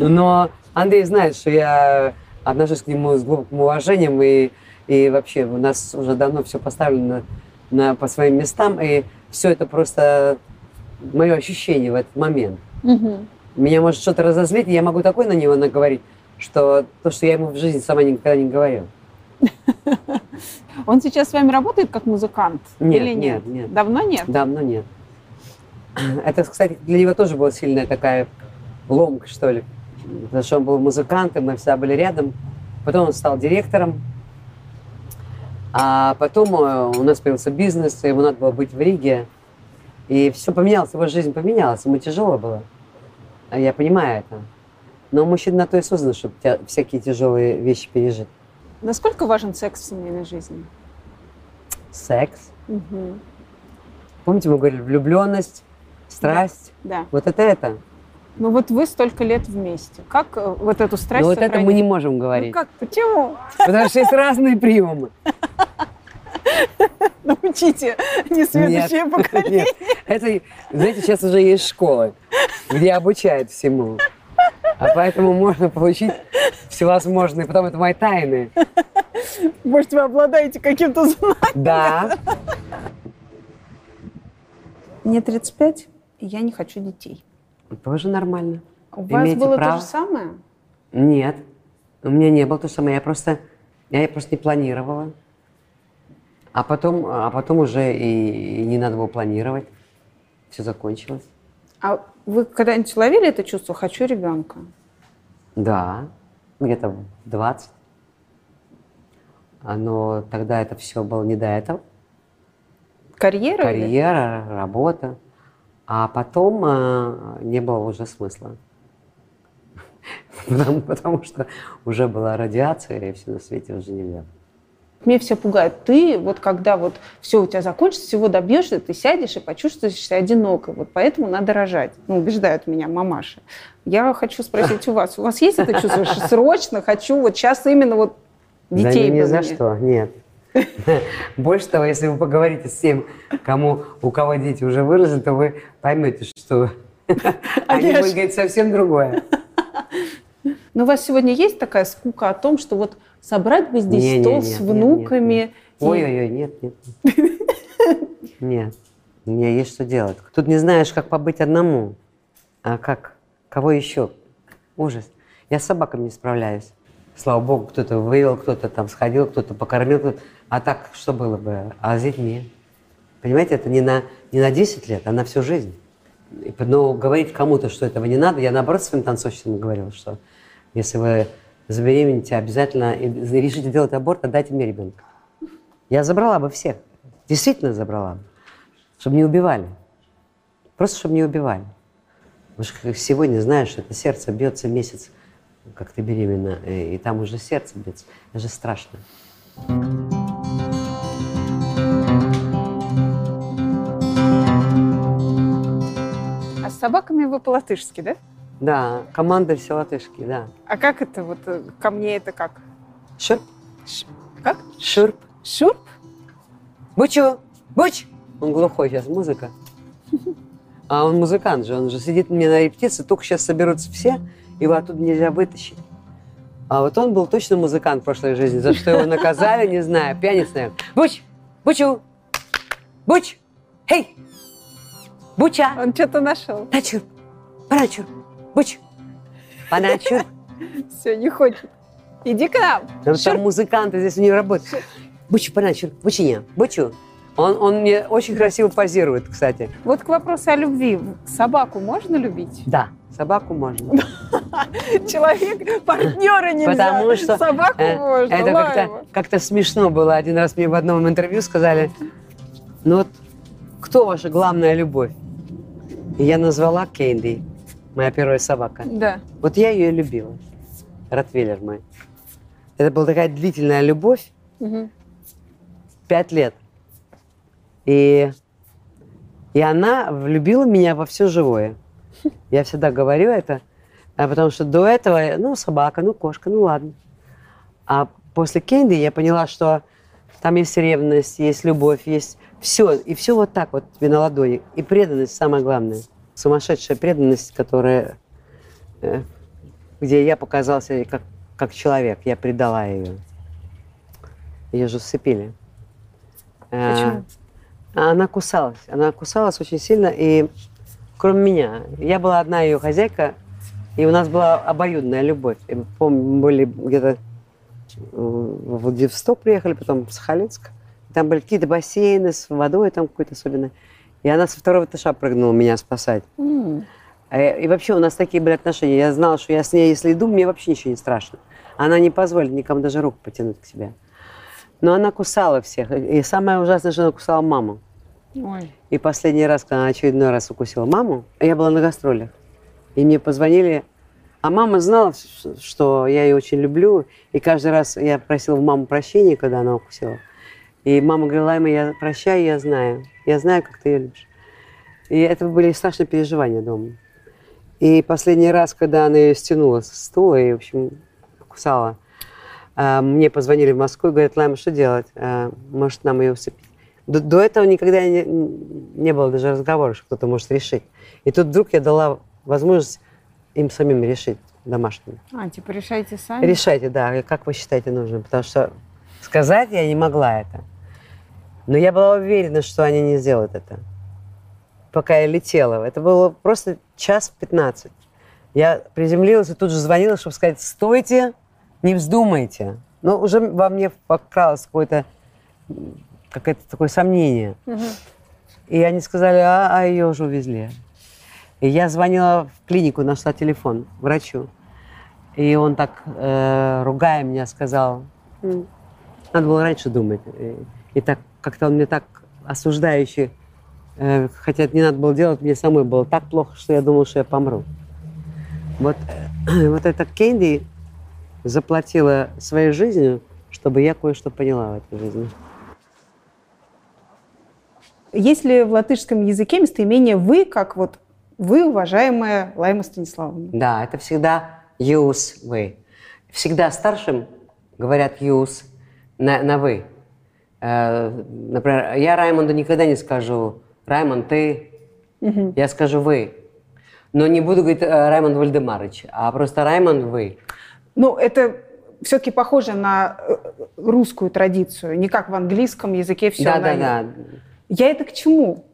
[SPEAKER 1] Но Андрей знает, что я отношусь к нему с глубоким уважением, и, и вообще у нас уже давно все поставлено на, по своим местам, и все это просто мое ощущение в этот момент.
[SPEAKER 2] Мгм.
[SPEAKER 1] Меня может что-то разозлить, и я могу такое на него наговорить, что то, что я ему в жизни сама никогда не говорю.
[SPEAKER 2] Он сейчас с вами работает как музыкант?
[SPEAKER 1] Нет,
[SPEAKER 2] Или нет?
[SPEAKER 1] нет, нет.
[SPEAKER 2] Давно нет?
[SPEAKER 1] Давно нет. Это, кстати, для него тоже была сильная такая ломка, что ли. Потому что он был музыкантом, мы всегда были рядом. Потом он стал директором. А потом э, у нас появился бизнес, и ему надо было быть в Риге. И все поменялось, его жизнь поменялась, ему тяжело было. А Я понимаю это. Но мужчина на то и создан, чтобы всякие тяжелые вещи пережить.
[SPEAKER 2] Насколько важен секс в семейной жизни?
[SPEAKER 1] Секс.
[SPEAKER 2] Мгм.
[SPEAKER 1] Помните, мы говорили, влюбленность, страсть.
[SPEAKER 2] Да.
[SPEAKER 1] Вот это это.
[SPEAKER 2] Ну вот вы столько лет вместе. Как э, вот эту страсть
[SPEAKER 1] Но вот это мы
[SPEAKER 2] сохранить?
[SPEAKER 1] не можем
[SPEAKER 2] Ну
[SPEAKER 1] говорить.
[SPEAKER 2] как? Почему?
[SPEAKER 1] Потому что есть разные приемы.
[SPEAKER 2] Научите несведущее
[SPEAKER 1] Нет,
[SPEAKER 2] поколение.
[SPEAKER 1] нет. Это, знаете, сейчас уже есть школы, где обучают всему. А поэтому можно получить всевозможные. Потом это мои тайны.
[SPEAKER 2] Может, вы обладаете каким-то знанием?
[SPEAKER 1] Да.
[SPEAKER 2] Мне 35, и я не хочу детей.
[SPEAKER 1] Тоже нормально.
[SPEAKER 2] У вас
[SPEAKER 1] Имеете
[SPEAKER 2] было
[SPEAKER 1] право.
[SPEAKER 2] то же самое?
[SPEAKER 1] Нет. У меня не было то же самое. Я просто, я просто не планировала. А потом, а потом уже и, и не надо было планировать. Все закончилось.
[SPEAKER 2] А вы когда-нибудь ловили это чувство «хочу ребенка»?
[SPEAKER 1] Да, где-то в 20. А, Но тогда это все было не до этого.
[SPEAKER 2] Карьера? или-
[SPEAKER 1] Карьера, работа. А потом а, не было уже смысла. Потому, потому что уже была радиация, и все на свете уже нельзя.
[SPEAKER 2] Мне все пугает. Ты вот когда вот все у тебя закончится, всего добьешься, ты сядешь и почувствуешь себя одинокой. Вот поэтому надо рожать. Ну, убеждают меня мамаши. Я хочу спросить у вас. У вас есть это чувство, срочно хочу, вот сейчас именно вот детей
[SPEAKER 1] да ни
[SPEAKER 2] бы
[SPEAKER 1] за что, нет. Больше того, если вы поговорите с тем, кому, у кого дети уже выросли, то вы поймете, что они
[SPEAKER 2] я
[SPEAKER 1] будут говорить совсем другое.
[SPEAKER 2] Но у вас сегодня есть такая скука о том, что вот собрать бы здесь
[SPEAKER 1] Не, не,
[SPEAKER 2] стол с внуками.
[SPEAKER 1] Ой-ой-ой, нет, нет. Нет, у меня есть что делать. Тут не знаешь, как побыть одному, а как, кого еще. Ужас. Я с собаками не справляюсь. Слава богу, кто-то вывел, кто-то там сходил, кто-то покормил, кто-то... А так, что было бы? А с детьми? Понимаете, это не на, не на 10 лет, а на всю жизнь. Но говорить кому-то, что этого не надо, я наоборот своим танцовщицам говорила, что если вы забеременеете, обязательно и решите делать аборт, отдайте мне ребенка. Я забрала бы всех. Действительно забрала бы. Чтобы не убивали. Просто чтобы не убивали. Потому что сегодня, знаешь, это сердце бьется месяц, как ты беременна, и, и там уже сердце бьется. Это же страшно.
[SPEAKER 2] А с собаками вы по-латышски, да?
[SPEAKER 1] Да, команда все латышки, да.
[SPEAKER 2] А как это вот э, ко мне это как?
[SPEAKER 1] Шурп,
[SPEAKER 2] Ш- Как?
[SPEAKER 1] шурп.
[SPEAKER 2] Шурп?
[SPEAKER 1] Бучу, буч! Он глухой сейчас, музыка. А он музыкант же, он же сидит мне на репетиции, только сейчас соберутся все, его оттуда нельзя вытащить. А вот он был точно музыкант в прошлой жизни, за что его наказали, не знаю, пьяница, наверное. Буч, бучу, буч, хей, буча,
[SPEAKER 2] Он что-то нашел.
[SPEAKER 1] начур, парачур, буч, паначур.
[SPEAKER 2] Все, не хочет. Иди к нам.
[SPEAKER 1] Там, там музыканты здесь у него работают. Бучу, паначур, бучиня, бучу. Он, он мне очень красиво позирует, кстати.
[SPEAKER 2] Вот к вопросу о любви. Собаку можно любить?
[SPEAKER 1] Да, собаку можно.
[SPEAKER 2] Человек, партнера нельзя.
[SPEAKER 1] Потому что
[SPEAKER 2] Собаку
[SPEAKER 1] э,
[SPEAKER 2] можно.
[SPEAKER 1] это как-то, как-то смешно было. Один раз мне в одном интервью сказали, ну вот кто ваша главная любовь? И я назвала Кенди, моя первая собака.
[SPEAKER 2] Да.
[SPEAKER 1] Вот я ее любила. Ротвейлер мой. Это была такая длительная любовь,
[SPEAKER 2] Мгм.
[SPEAKER 1] пять лет. И, и она влюбила меня во все живое. Я всегда говорю это, а потому что до этого, ну, собака, ну, кошка, ну, ладно. А после Кенди я поняла, что там есть ревность, есть любовь, есть все. И все вот так вот тебе на ладони. И преданность самое главное. Сумасшедшая преданность, которая, э, где я показался как, как человек. Я предала ее. Ее же усыпили. Э,
[SPEAKER 2] Почему?
[SPEAKER 1] а Она кусалась. Она кусалась очень сильно, и кроме меня. Я была одна ее хозяйка, и у нас была обоюдная любовь. И, помню, мы были где-то в Владивосток приехали, потом в Сахалинск. Там были какие-то бассейны с водой там какой-то особенной. И она со второго этажа прыгнула меня спасать. Э, И вообще у нас такие были отношения. Я знала, что я с ней, если иду, мне вообще ничего не страшно. Она не позволит никому даже руку потянуть к себе. Но она кусала всех. И самое ужасное, что она кусала маму.
[SPEAKER 2] Ой.
[SPEAKER 1] И последний раз, когда она очередной раз укусила маму, я была на гастролях. И мне позвонили. А мама знала, что я ее очень люблю. И каждый раз я просила у мамы прощения, когда она укусила. И мама говорила, Лайма, я прощаю, я знаю. Я знаю, как ты ее любишь. И это были страшные переживания дома. И последний раз, когда она ее стянула со стула и, в общем, кусала, а, мне позвонили в Москву и говорят, Лайма, что делать? А, Может, нам ее усыпить? До, до этого никогда не, не было даже разговора, что кто-то может решить. И тут вдруг я дала возможность им самим решить домашним.
[SPEAKER 2] А, типа решайте сами?
[SPEAKER 1] Решайте, да, как вы считаете нужным. Потому что сказать я не могла это. Но я была уверена, что они не сделают это. Пока я летела. Это было просто час 15. Я приземлилась и тут же звонила, чтобы сказать, стойте, не вздумайте. Но уже во мне покралось какое-то какое-то такое сомнение.
[SPEAKER 2] Мгм.
[SPEAKER 1] И они сказали, а, а ее уже увезли. И я звонила в клинику, нашла телефон врачу. И он так, э, ругая меня, сказал, «М, надо было раньше думать. И, и так как-то он мне так осуждающий, э, хотя это не надо было делать, мне самой было так плохо, что я думала, что я помру. Вот, э, вот эта Кенди заплатила своей жизнью, чтобы я кое-что поняла в этой жизни.
[SPEAKER 2] Есть ли в латышском языке местоимение «вы», как вот «вы, уважаемая Лайма Станиславовна»?
[SPEAKER 1] Да, это всегда use вы. Всегда старшим говорят use на, на вы. Э, например, я Раймонду никогда не скажу Раймонд, ты. Я скажу вы. Но не буду говорить э, Раймонд Вальдемарович, а просто Раймонд вы.
[SPEAKER 2] Ну, это все-таки похоже на э, русскую традицию, не как в английском языке все
[SPEAKER 1] да, да, да.
[SPEAKER 2] Я это к чему?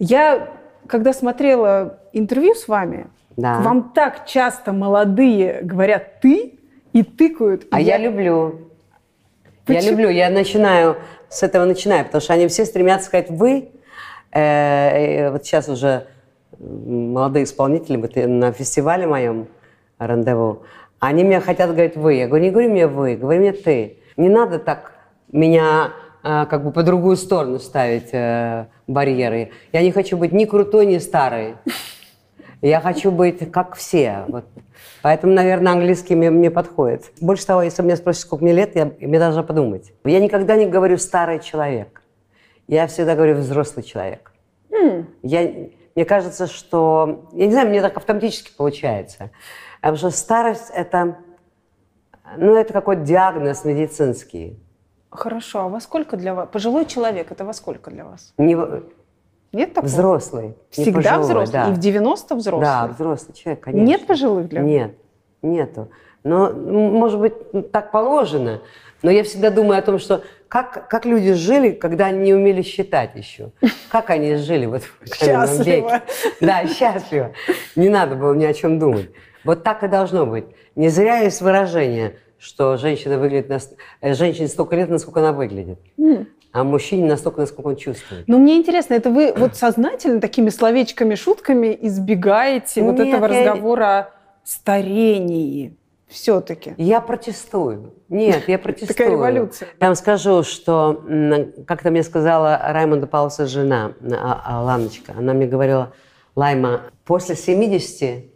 [SPEAKER 2] Я, когда смотрела интервью с вами,
[SPEAKER 1] Да.
[SPEAKER 2] вам так часто молодые говорят «ты» и тыкают.
[SPEAKER 1] А
[SPEAKER 2] И
[SPEAKER 1] я люблю. Я
[SPEAKER 2] Почему?
[SPEAKER 1] люблю, я начинаю, с этого начинаю, потому что они все стремятся сказать «вы». Э, э, вот сейчас уже молодые исполнители вот, на фестивале моем «Рандеву», они мне хотят говорить «вы». Я говорю, не говори мне «вы», говори мне «ты». Не надо так меня как бы по другую сторону ставить э, барьеры. Я не хочу быть ни крутой, ни старой. Я хочу быть как все. Вот. Поэтому, наверное, английский мне, мне подходит. Больше того, если меня спросят, сколько мне лет, я, мне должна подумать. Я никогда не говорю «старый человек». Я всегда говорю «взрослый человек». Я, мне кажется, что... Я не знаю, мне так автоматически получается. Потому что старость – это... Ну, это какой-то диагноз медицинский.
[SPEAKER 2] Хорошо, а во сколько для вас? Пожилой человек, это во сколько для вас?
[SPEAKER 1] Не,
[SPEAKER 2] Нет такого?
[SPEAKER 1] взрослый.
[SPEAKER 2] Всегда
[SPEAKER 1] пожилой,
[SPEAKER 2] взрослый?
[SPEAKER 1] да.
[SPEAKER 2] И в 90 взрослый?
[SPEAKER 1] Да, взрослый человек, конечно.
[SPEAKER 2] Нет пожилых для вас?
[SPEAKER 1] Нет, нету. Но, м, может быть, так положено. Но я всегда думаю о том, что как, как люди жили, когда они не умели считать еще. Как они жили вот в каменном веке. Да, счастливо. Не надо было ни о чем думать. Вот так и должно быть. Не зря есть выражение, что женщина выглядит... нас- э, Женщине столько лет, насколько она выглядит. А мужчине настолько, насколько он чувствует.
[SPEAKER 2] Ну, мне интересно, это вы вот сознательно такими словечками, шутками избегаете вот
[SPEAKER 1] Нет,
[SPEAKER 2] этого
[SPEAKER 1] я-
[SPEAKER 2] разговора о старении все-таки?
[SPEAKER 1] Я протестую. Нет, я протестую.
[SPEAKER 2] Такая революция.
[SPEAKER 1] Я вам скажу, что как-то мне сказала Раймонда Паулса жена, а- а, Ланочка, она мне говорила, Лайма, после 70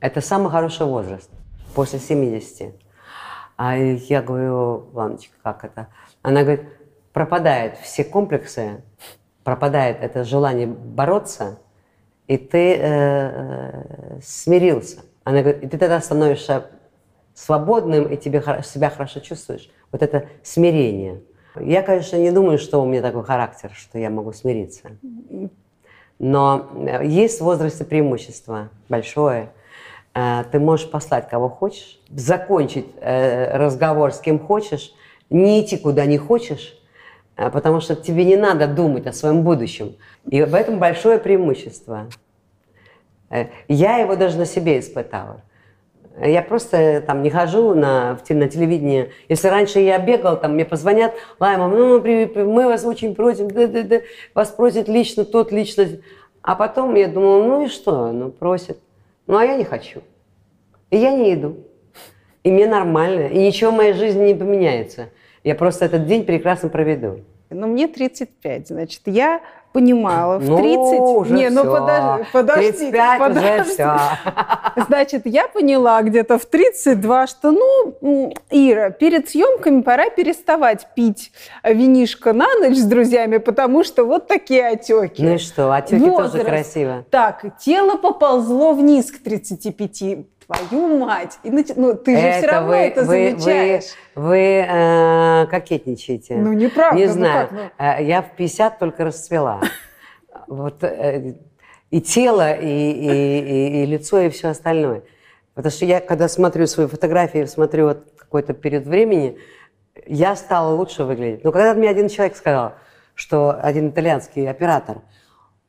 [SPEAKER 1] это самый хороший возраст. После 70. А я говорю, Ланочка, как это? Она говорит, пропадают все комплексы, пропадает это желание бороться, и ты э, э, смирился. Она говорит, и ты тогда становишься свободным, и тебе себя хорошо чувствуешь. Вот это смирение. Я, конечно, не думаю, что у меня такой характер, что я могу смириться. Но э, есть в возрасте преимущество большое. Э, Ты можешь послать кого хочешь, закончить э, разговор с кем хочешь, не идти куда не хочешь, э, потому что тебе не надо думать о своем будущем. И в этом большое преимущество. Я его даже на себе испытала. Я просто там не хожу на, на телевидение. Если раньше я бегал, там мне позвонят, Лайма, ну, мы вас очень просим, да-да-да, вас просит лично тот, лично. А потом я думала, ну и что, ну просит. Ну а я не хочу. И я не иду. И мне нормально. И ничего в моей жизни не поменяется. Я просто этот день прекрасно проведу.
[SPEAKER 2] Ну, мне 35, значит, я понимала в
[SPEAKER 1] Ну,
[SPEAKER 2] 30...
[SPEAKER 1] уже
[SPEAKER 2] не, ну
[SPEAKER 1] всё.
[SPEAKER 2] подожди, подождите,
[SPEAKER 1] 35 уже
[SPEAKER 2] подождите.
[SPEAKER 1] все.
[SPEAKER 2] Значит, я поняла где-то в 32, что, ну, Ира, перед съемками пора переставать пить винишко на ночь с друзьями, потому что вот такие отеки.
[SPEAKER 1] Ну и что, отеки тоже
[SPEAKER 2] Возраст.
[SPEAKER 1] красиво.
[SPEAKER 2] Так, тело поползло вниз к 35. Твою мать! И Ну, ты же все равно это
[SPEAKER 1] вы,
[SPEAKER 2] замечаешь.
[SPEAKER 1] Вы, вы, э, кокетничаете.
[SPEAKER 2] Ну, неправда,
[SPEAKER 1] Не
[SPEAKER 2] ну
[SPEAKER 1] знаю.
[SPEAKER 2] как, ну?
[SPEAKER 1] Э, Я в 50 только расцвела. Вот э, и тело, и, и, и- и лицо, и все остальное. Потому что я, когда смотрю свои фотографии, смотрю вот какой-то период времени, я стала лучше выглядеть. Но когда мне один человек сказал, что один итальянский оператор,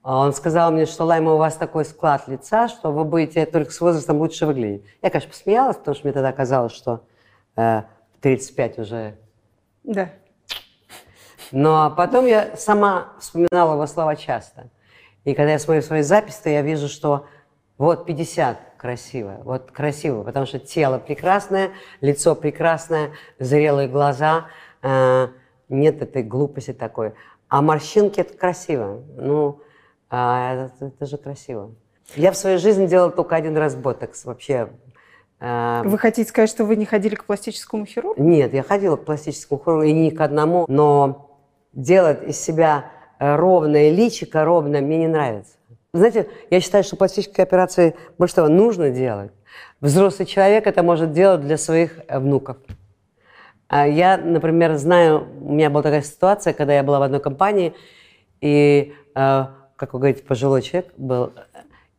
[SPEAKER 1] он сказал мне, что Лайма, у вас такой склад лица, что вы будете только с возрастом лучше выглядеть. Я, конечно, посмеялась, потому что мне тогда казалось, что э, 35 уже.
[SPEAKER 2] Да.
[SPEAKER 1] Но потом я сама вспоминала его слова часто. И когда я смотрю свои записи, то я вижу, что вот 50 красиво, вот красиво, потому что тело прекрасное, лицо прекрасное, зрелые глаза, э, нет этой глупости такой. А морщинки это красиво. Ну, а, это, это же красиво. Я в своей жизни делала только один раз ботокс вообще. э,
[SPEAKER 2] Вы хотите сказать, что вы не ходили к пластическому хирургу?
[SPEAKER 1] нет, я ходила к пластическому хирургу и не к одному, но делать из себя ровное личико, ровно, мне не нравится. Знаете, я считаю, что пластические операции больше того нужно делать. Взрослый человек это может делать для своих внуков. А Я, например, знаю, у меня была такая ситуация, когда я была в одной компании, и, э, как вы говорите, пожилой человек был,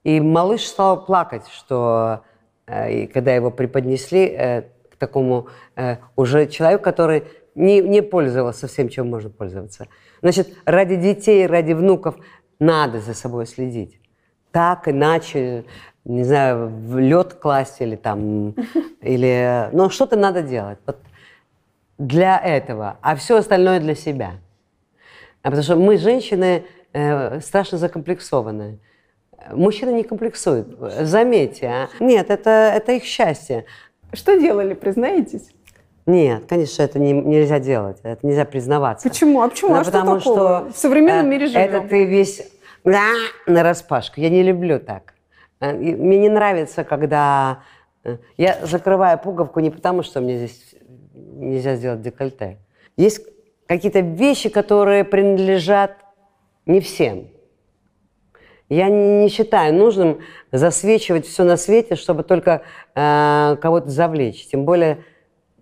[SPEAKER 1] и малыш стал плакать, что э, и когда его преподнесли э, к такому э, уже человеку, который не, не пользовался всем, чем можно пользоваться. Значит, ради детей, ради внуков надо за собой следить. Так, иначе, не знаю, в лед класть или там, или, ну, что-то надо делать. Вот для этого, а все остальное для себя. А потому что мы, женщины, э, страшно закомплексованные. Мужчины не комплексуют, заметьте. а. Нет, это, это их счастье.
[SPEAKER 2] Что делали, признаетесь?
[SPEAKER 1] Нет, конечно, это не- нельзя делать, это нельзя признаваться.
[SPEAKER 2] Почему? А почему? А что
[SPEAKER 1] потому
[SPEAKER 2] такого?
[SPEAKER 1] что,
[SPEAKER 2] в современном
[SPEAKER 1] э,
[SPEAKER 2] мире живем.
[SPEAKER 1] Это ты весь на распашку. Я не люблю так. Э, Мне не нравится, когда я закрываю пуговку не потому, что мне здесь нельзя сделать декольте. Есть какие-то вещи, которые принадлежат не всем. Я не считаю нужным засвечивать все на свете, чтобы только э, кого-то завлечь. Тем более,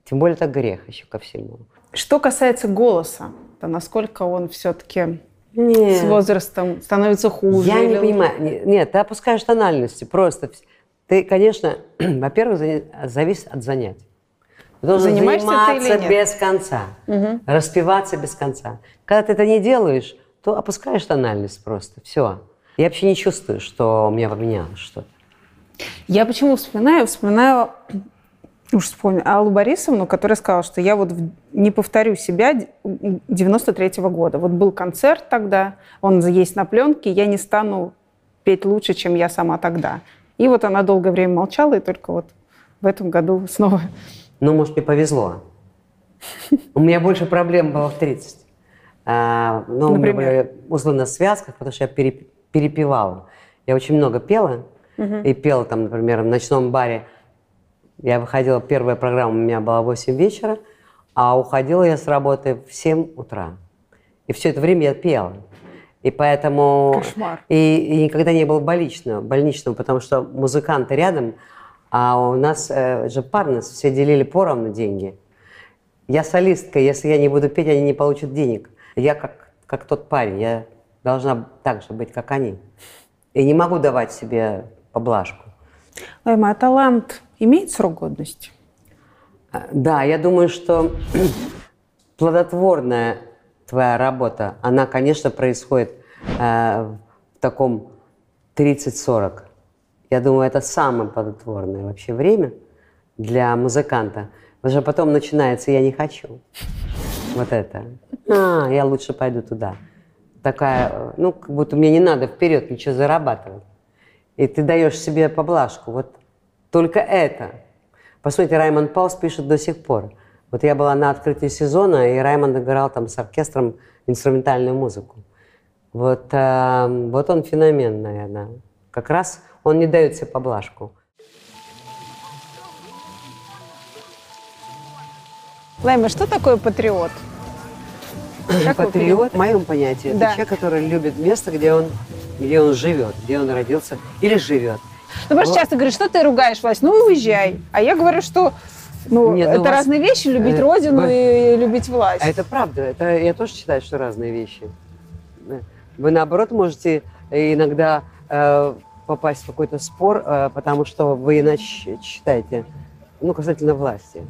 [SPEAKER 1] тем более это грех еще ко всему.
[SPEAKER 2] Что касается голоса, то насколько он все-таки
[SPEAKER 1] Нет.
[SPEAKER 2] с возрастом становится хуже?
[SPEAKER 1] Я не понимаю. Не- Нет, ты опускаешь тональности просто. Ты, конечно, во-первых, зависит от занятий. Ты должен
[SPEAKER 2] Занимаешься ты
[SPEAKER 1] заниматься
[SPEAKER 2] нет?
[SPEAKER 1] без конца, распеваться без конца. Когда ты это не делаешь, то опускаешь тональность просто. Все. Я вообще не чувствую, что у меня поменялось что-то.
[SPEAKER 2] Я почему вспоминаю? Вспоминаю, уж вспомню, Аллу Борисовну, которая сказала, что я вот не повторю себя д- 93-го года. Вот был концерт тогда, он есть на пленке, я не стану петь лучше, чем я сама тогда. И вот она долгое время молчала, и только вот в этом году снова.
[SPEAKER 1] Ну, может, мне повезло. У меня больше проблем было в 30. А, ну, у меня
[SPEAKER 2] Например?
[SPEAKER 1] были узлы на связках, потому что я пере- перепевала. Я очень много пела. И пела там, например, в ночном баре. Я выходила, первая программа у меня была в 8 вечера, а уходила я с работы в 7 утра. И все это время я пела. И поэтому...
[SPEAKER 2] Кошмар.
[SPEAKER 1] И, и никогда не было больничного, больничного, потому что музыканты рядом, а у нас э, же парно, все делили поровну деньги. Я солистка, если я не буду петь, они не получат денег. Я как, как тот парень, я должна так же быть, как они. И не могу давать себе поблажку.
[SPEAKER 2] Лайма, а талант имеет срок годности?
[SPEAKER 1] А, Да, я думаю, что плодотворная твоя работа, она, конечно, происходит э, в таком 30-40. Я думаю, это самое плодотворное вообще время для музыканта. Потому что потом начинается «я не хочу». Вот это. А, я лучше пойду туда. Такая, ну, как будто мне не надо вперед ничего зарабатывать. И ты даешь себе поблажку. Вот только это. Посмотрите, Раймонд Паус пишет до сих пор. Вот я была на открытии сезона, и Раймонд играл там с оркестром инструментальную музыку. Вот, э, вот он феномен, наверное. Как раз он не дает себе поблажку.
[SPEAKER 2] Лайма, что такое патриот? Как вы
[SPEAKER 1] Патриот, в моем понятии, это
[SPEAKER 2] Да.
[SPEAKER 1] человек, который любит место, где он, где он живет, где он родился или живет.
[SPEAKER 2] Ну, что
[SPEAKER 1] Вот.
[SPEAKER 2] часто говорят, что ты ругаешь власть? Ну, уезжай. А я говорю, что ну,
[SPEAKER 1] Нет, ну,
[SPEAKER 2] это
[SPEAKER 1] у вас,
[SPEAKER 2] разные вещи, любить
[SPEAKER 1] э,
[SPEAKER 2] родину
[SPEAKER 1] вы-
[SPEAKER 2] и любить власть.
[SPEAKER 1] А это правда. Это я тоже считаю, что разные вещи. Да. Вы наоборот можете иногда э, попасть в какой-то спор, э, потому что вы иначе считаете, ну, касательно власти.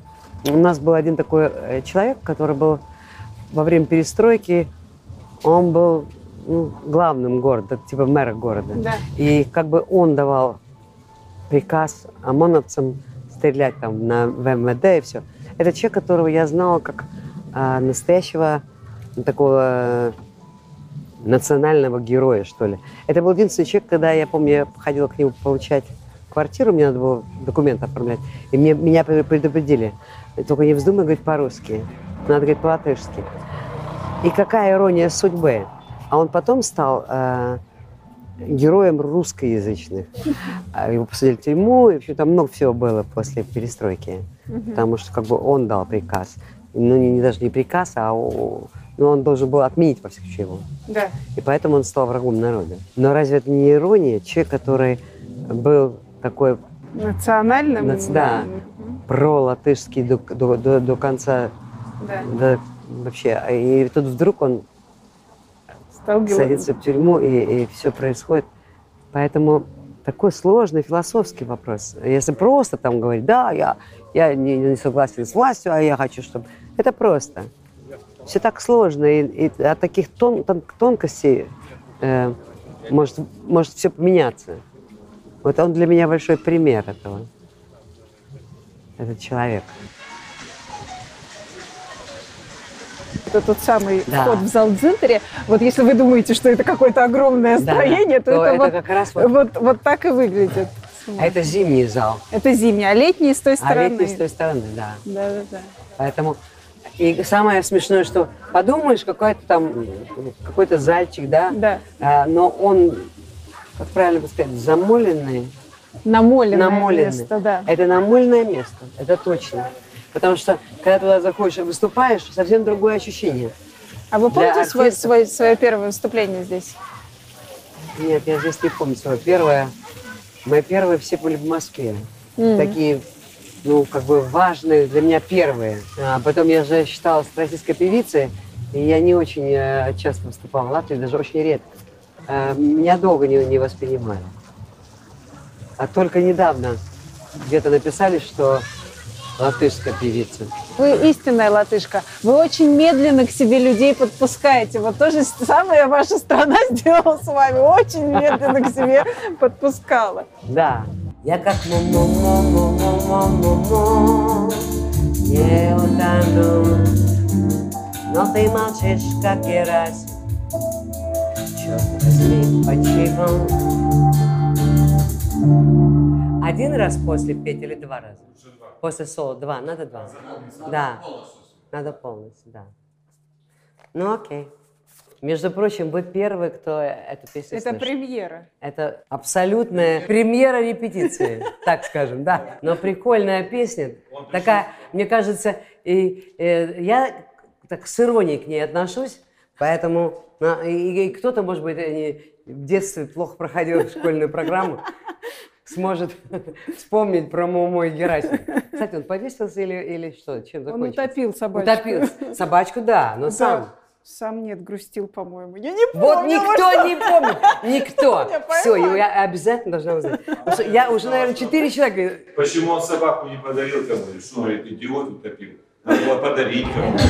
[SPEAKER 1] У нас был один такой э, человек, который был во время перестройки, он был ну, главным города, типа мэра города.
[SPEAKER 2] Да.
[SPEAKER 1] И как бы он давал приказ ОМОНовцам стрелять там на, в МВД и все. Это человек, которого я знала как а, настоящего такого э, национального героя, что ли. Это был единственный человек, когда я помню, я ходила к нему получать квартиру, мне надо было документы оформлять, и мне, меня предупредили, только не вздумай говорить по-русски, надо говорить по-латышски. И какая ирония судьбы. А он потом стал э, героем русскоязычных. А Его посадили в тюрьму, и вообще там много всего было после перестройки. Потому что как бы он дал приказ. Ну, не, не даже не приказ, а о- ну, он должен был отменить во всяком случае его.
[SPEAKER 2] Да.
[SPEAKER 1] И поэтому он стал врагом народа. Но разве это не ирония? Человек, который был такой
[SPEAKER 2] Национальным.
[SPEAKER 1] Нац- да. Про-латышский до, до, до, до конца,
[SPEAKER 2] Да.
[SPEAKER 1] до- вообще. И тут вдруг он
[SPEAKER 2] Стал
[SPEAKER 1] садится в тюрьму, и, все происходит. Поэтому такой сложный философский вопрос. Если просто там говорить, да, я, я не, не согласен с властью, а я хочу, чтобы... Это просто. Все так сложно, и, и от таких тон, тон- тонкостей э, может, может все поменяться. Вот он для меня большой пример этого. Этот человек.
[SPEAKER 2] Это тот самый
[SPEAKER 1] Да.
[SPEAKER 2] вход в зал Дзинтере. Вот если вы думаете, что это какое-то огромное строение,
[SPEAKER 1] да.
[SPEAKER 2] то,
[SPEAKER 1] То
[SPEAKER 2] это,
[SPEAKER 1] это
[SPEAKER 2] вот,
[SPEAKER 1] как раз вот-
[SPEAKER 2] вот, вот так и выглядит.
[SPEAKER 1] А это зимний зал.
[SPEAKER 2] Это зимний, а летний с той
[SPEAKER 1] А
[SPEAKER 2] стороны.
[SPEAKER 1] летний с той стороны, да.
[SPEAKER 2] Да, да, да.
[SPEAKER 1] Поэтому и самое смешное, что подумаешь, какой-то там какой-то зальчик, да,
[SPEAKER 2] Да.
[SPEAKER 1] а, но он, как правильно бы сказать, замоленный,
[SPEAKER 2] Намоленное
[SPEAKER 1] намоленный.
[SPEAKER 2] место, да.
[SPEAKER 1] Это намоленное место, это точно. Потому что, когда туда заходишь и выступаешь, совсем другое ощущение.
[SPEAKER 2] А вы помните свой, свой- свое первое выступление здесь?
[SPEAKER 1] Нет, я здесь не помню свое первое. Мои первые все были в Москве. Такие, ну, как бы важные для меня первые. А потом я же считалась российской певицей, и я не очень э, часто выступала в Латвии, даже очень редко. Э, меня долго не, не воспринимали. А только недавно где-то написали, что латышская певица.
[SPEAKER 2] Вы истинная латышка. Вы очень медленно к себе людей подпускаете. Вот тоже самая ваша страна сделала с вами. Очень медленно к себе подпускала.
[SPEAKER 1] Да. Я как не утону, но ты молчишь, как Герасим. Черт возьми, почему? Один раз после петь или два раза? После соло два, надо два. Да, надо полностью, да. Ну окей. Между прочим, вы первый, кто эту песню
[SPEAKER 2] Это
[SPEAKER 1] слышит.
[SPEAKER 2] премьера.
[SPEAKER 1] Это абсолютная премьера репетиции, так скажем, да. Но прикольная песня. Такая, мне кажется, и, э, я так с иронией к ней отношусь, поэтому и, и кто-то, может быть, не- в детстве плохо проходил школьную программу, сможет вспомнить про мой Герасим. Кстати, он повесился или, или что? Чем
[SPEAKER 2] Он
[SPEAKER 1] закончилось?
[SPEAKER 2] утопил собачку.
[SPEAKER 1] Утопил. Собачку, да, но сам.
[SPEAKER 2] Да. Сам нет, грустил, по-моему. Я не помню.
[SPEAKER 1] Вот никто
[SPEAKER 2] может,
[SPEAKER 1] не помнит. Никто. Все,
[SPEAKER 2] поймали.
[SPEAKER 1] я обязательно должна узнать. Что я уже, наверное, четыре человека.
[SPEAKER 10] Почему он собаку не подарил кому-нибудь? Что, говорит, идиот утопил? Надо было подарить кому-то.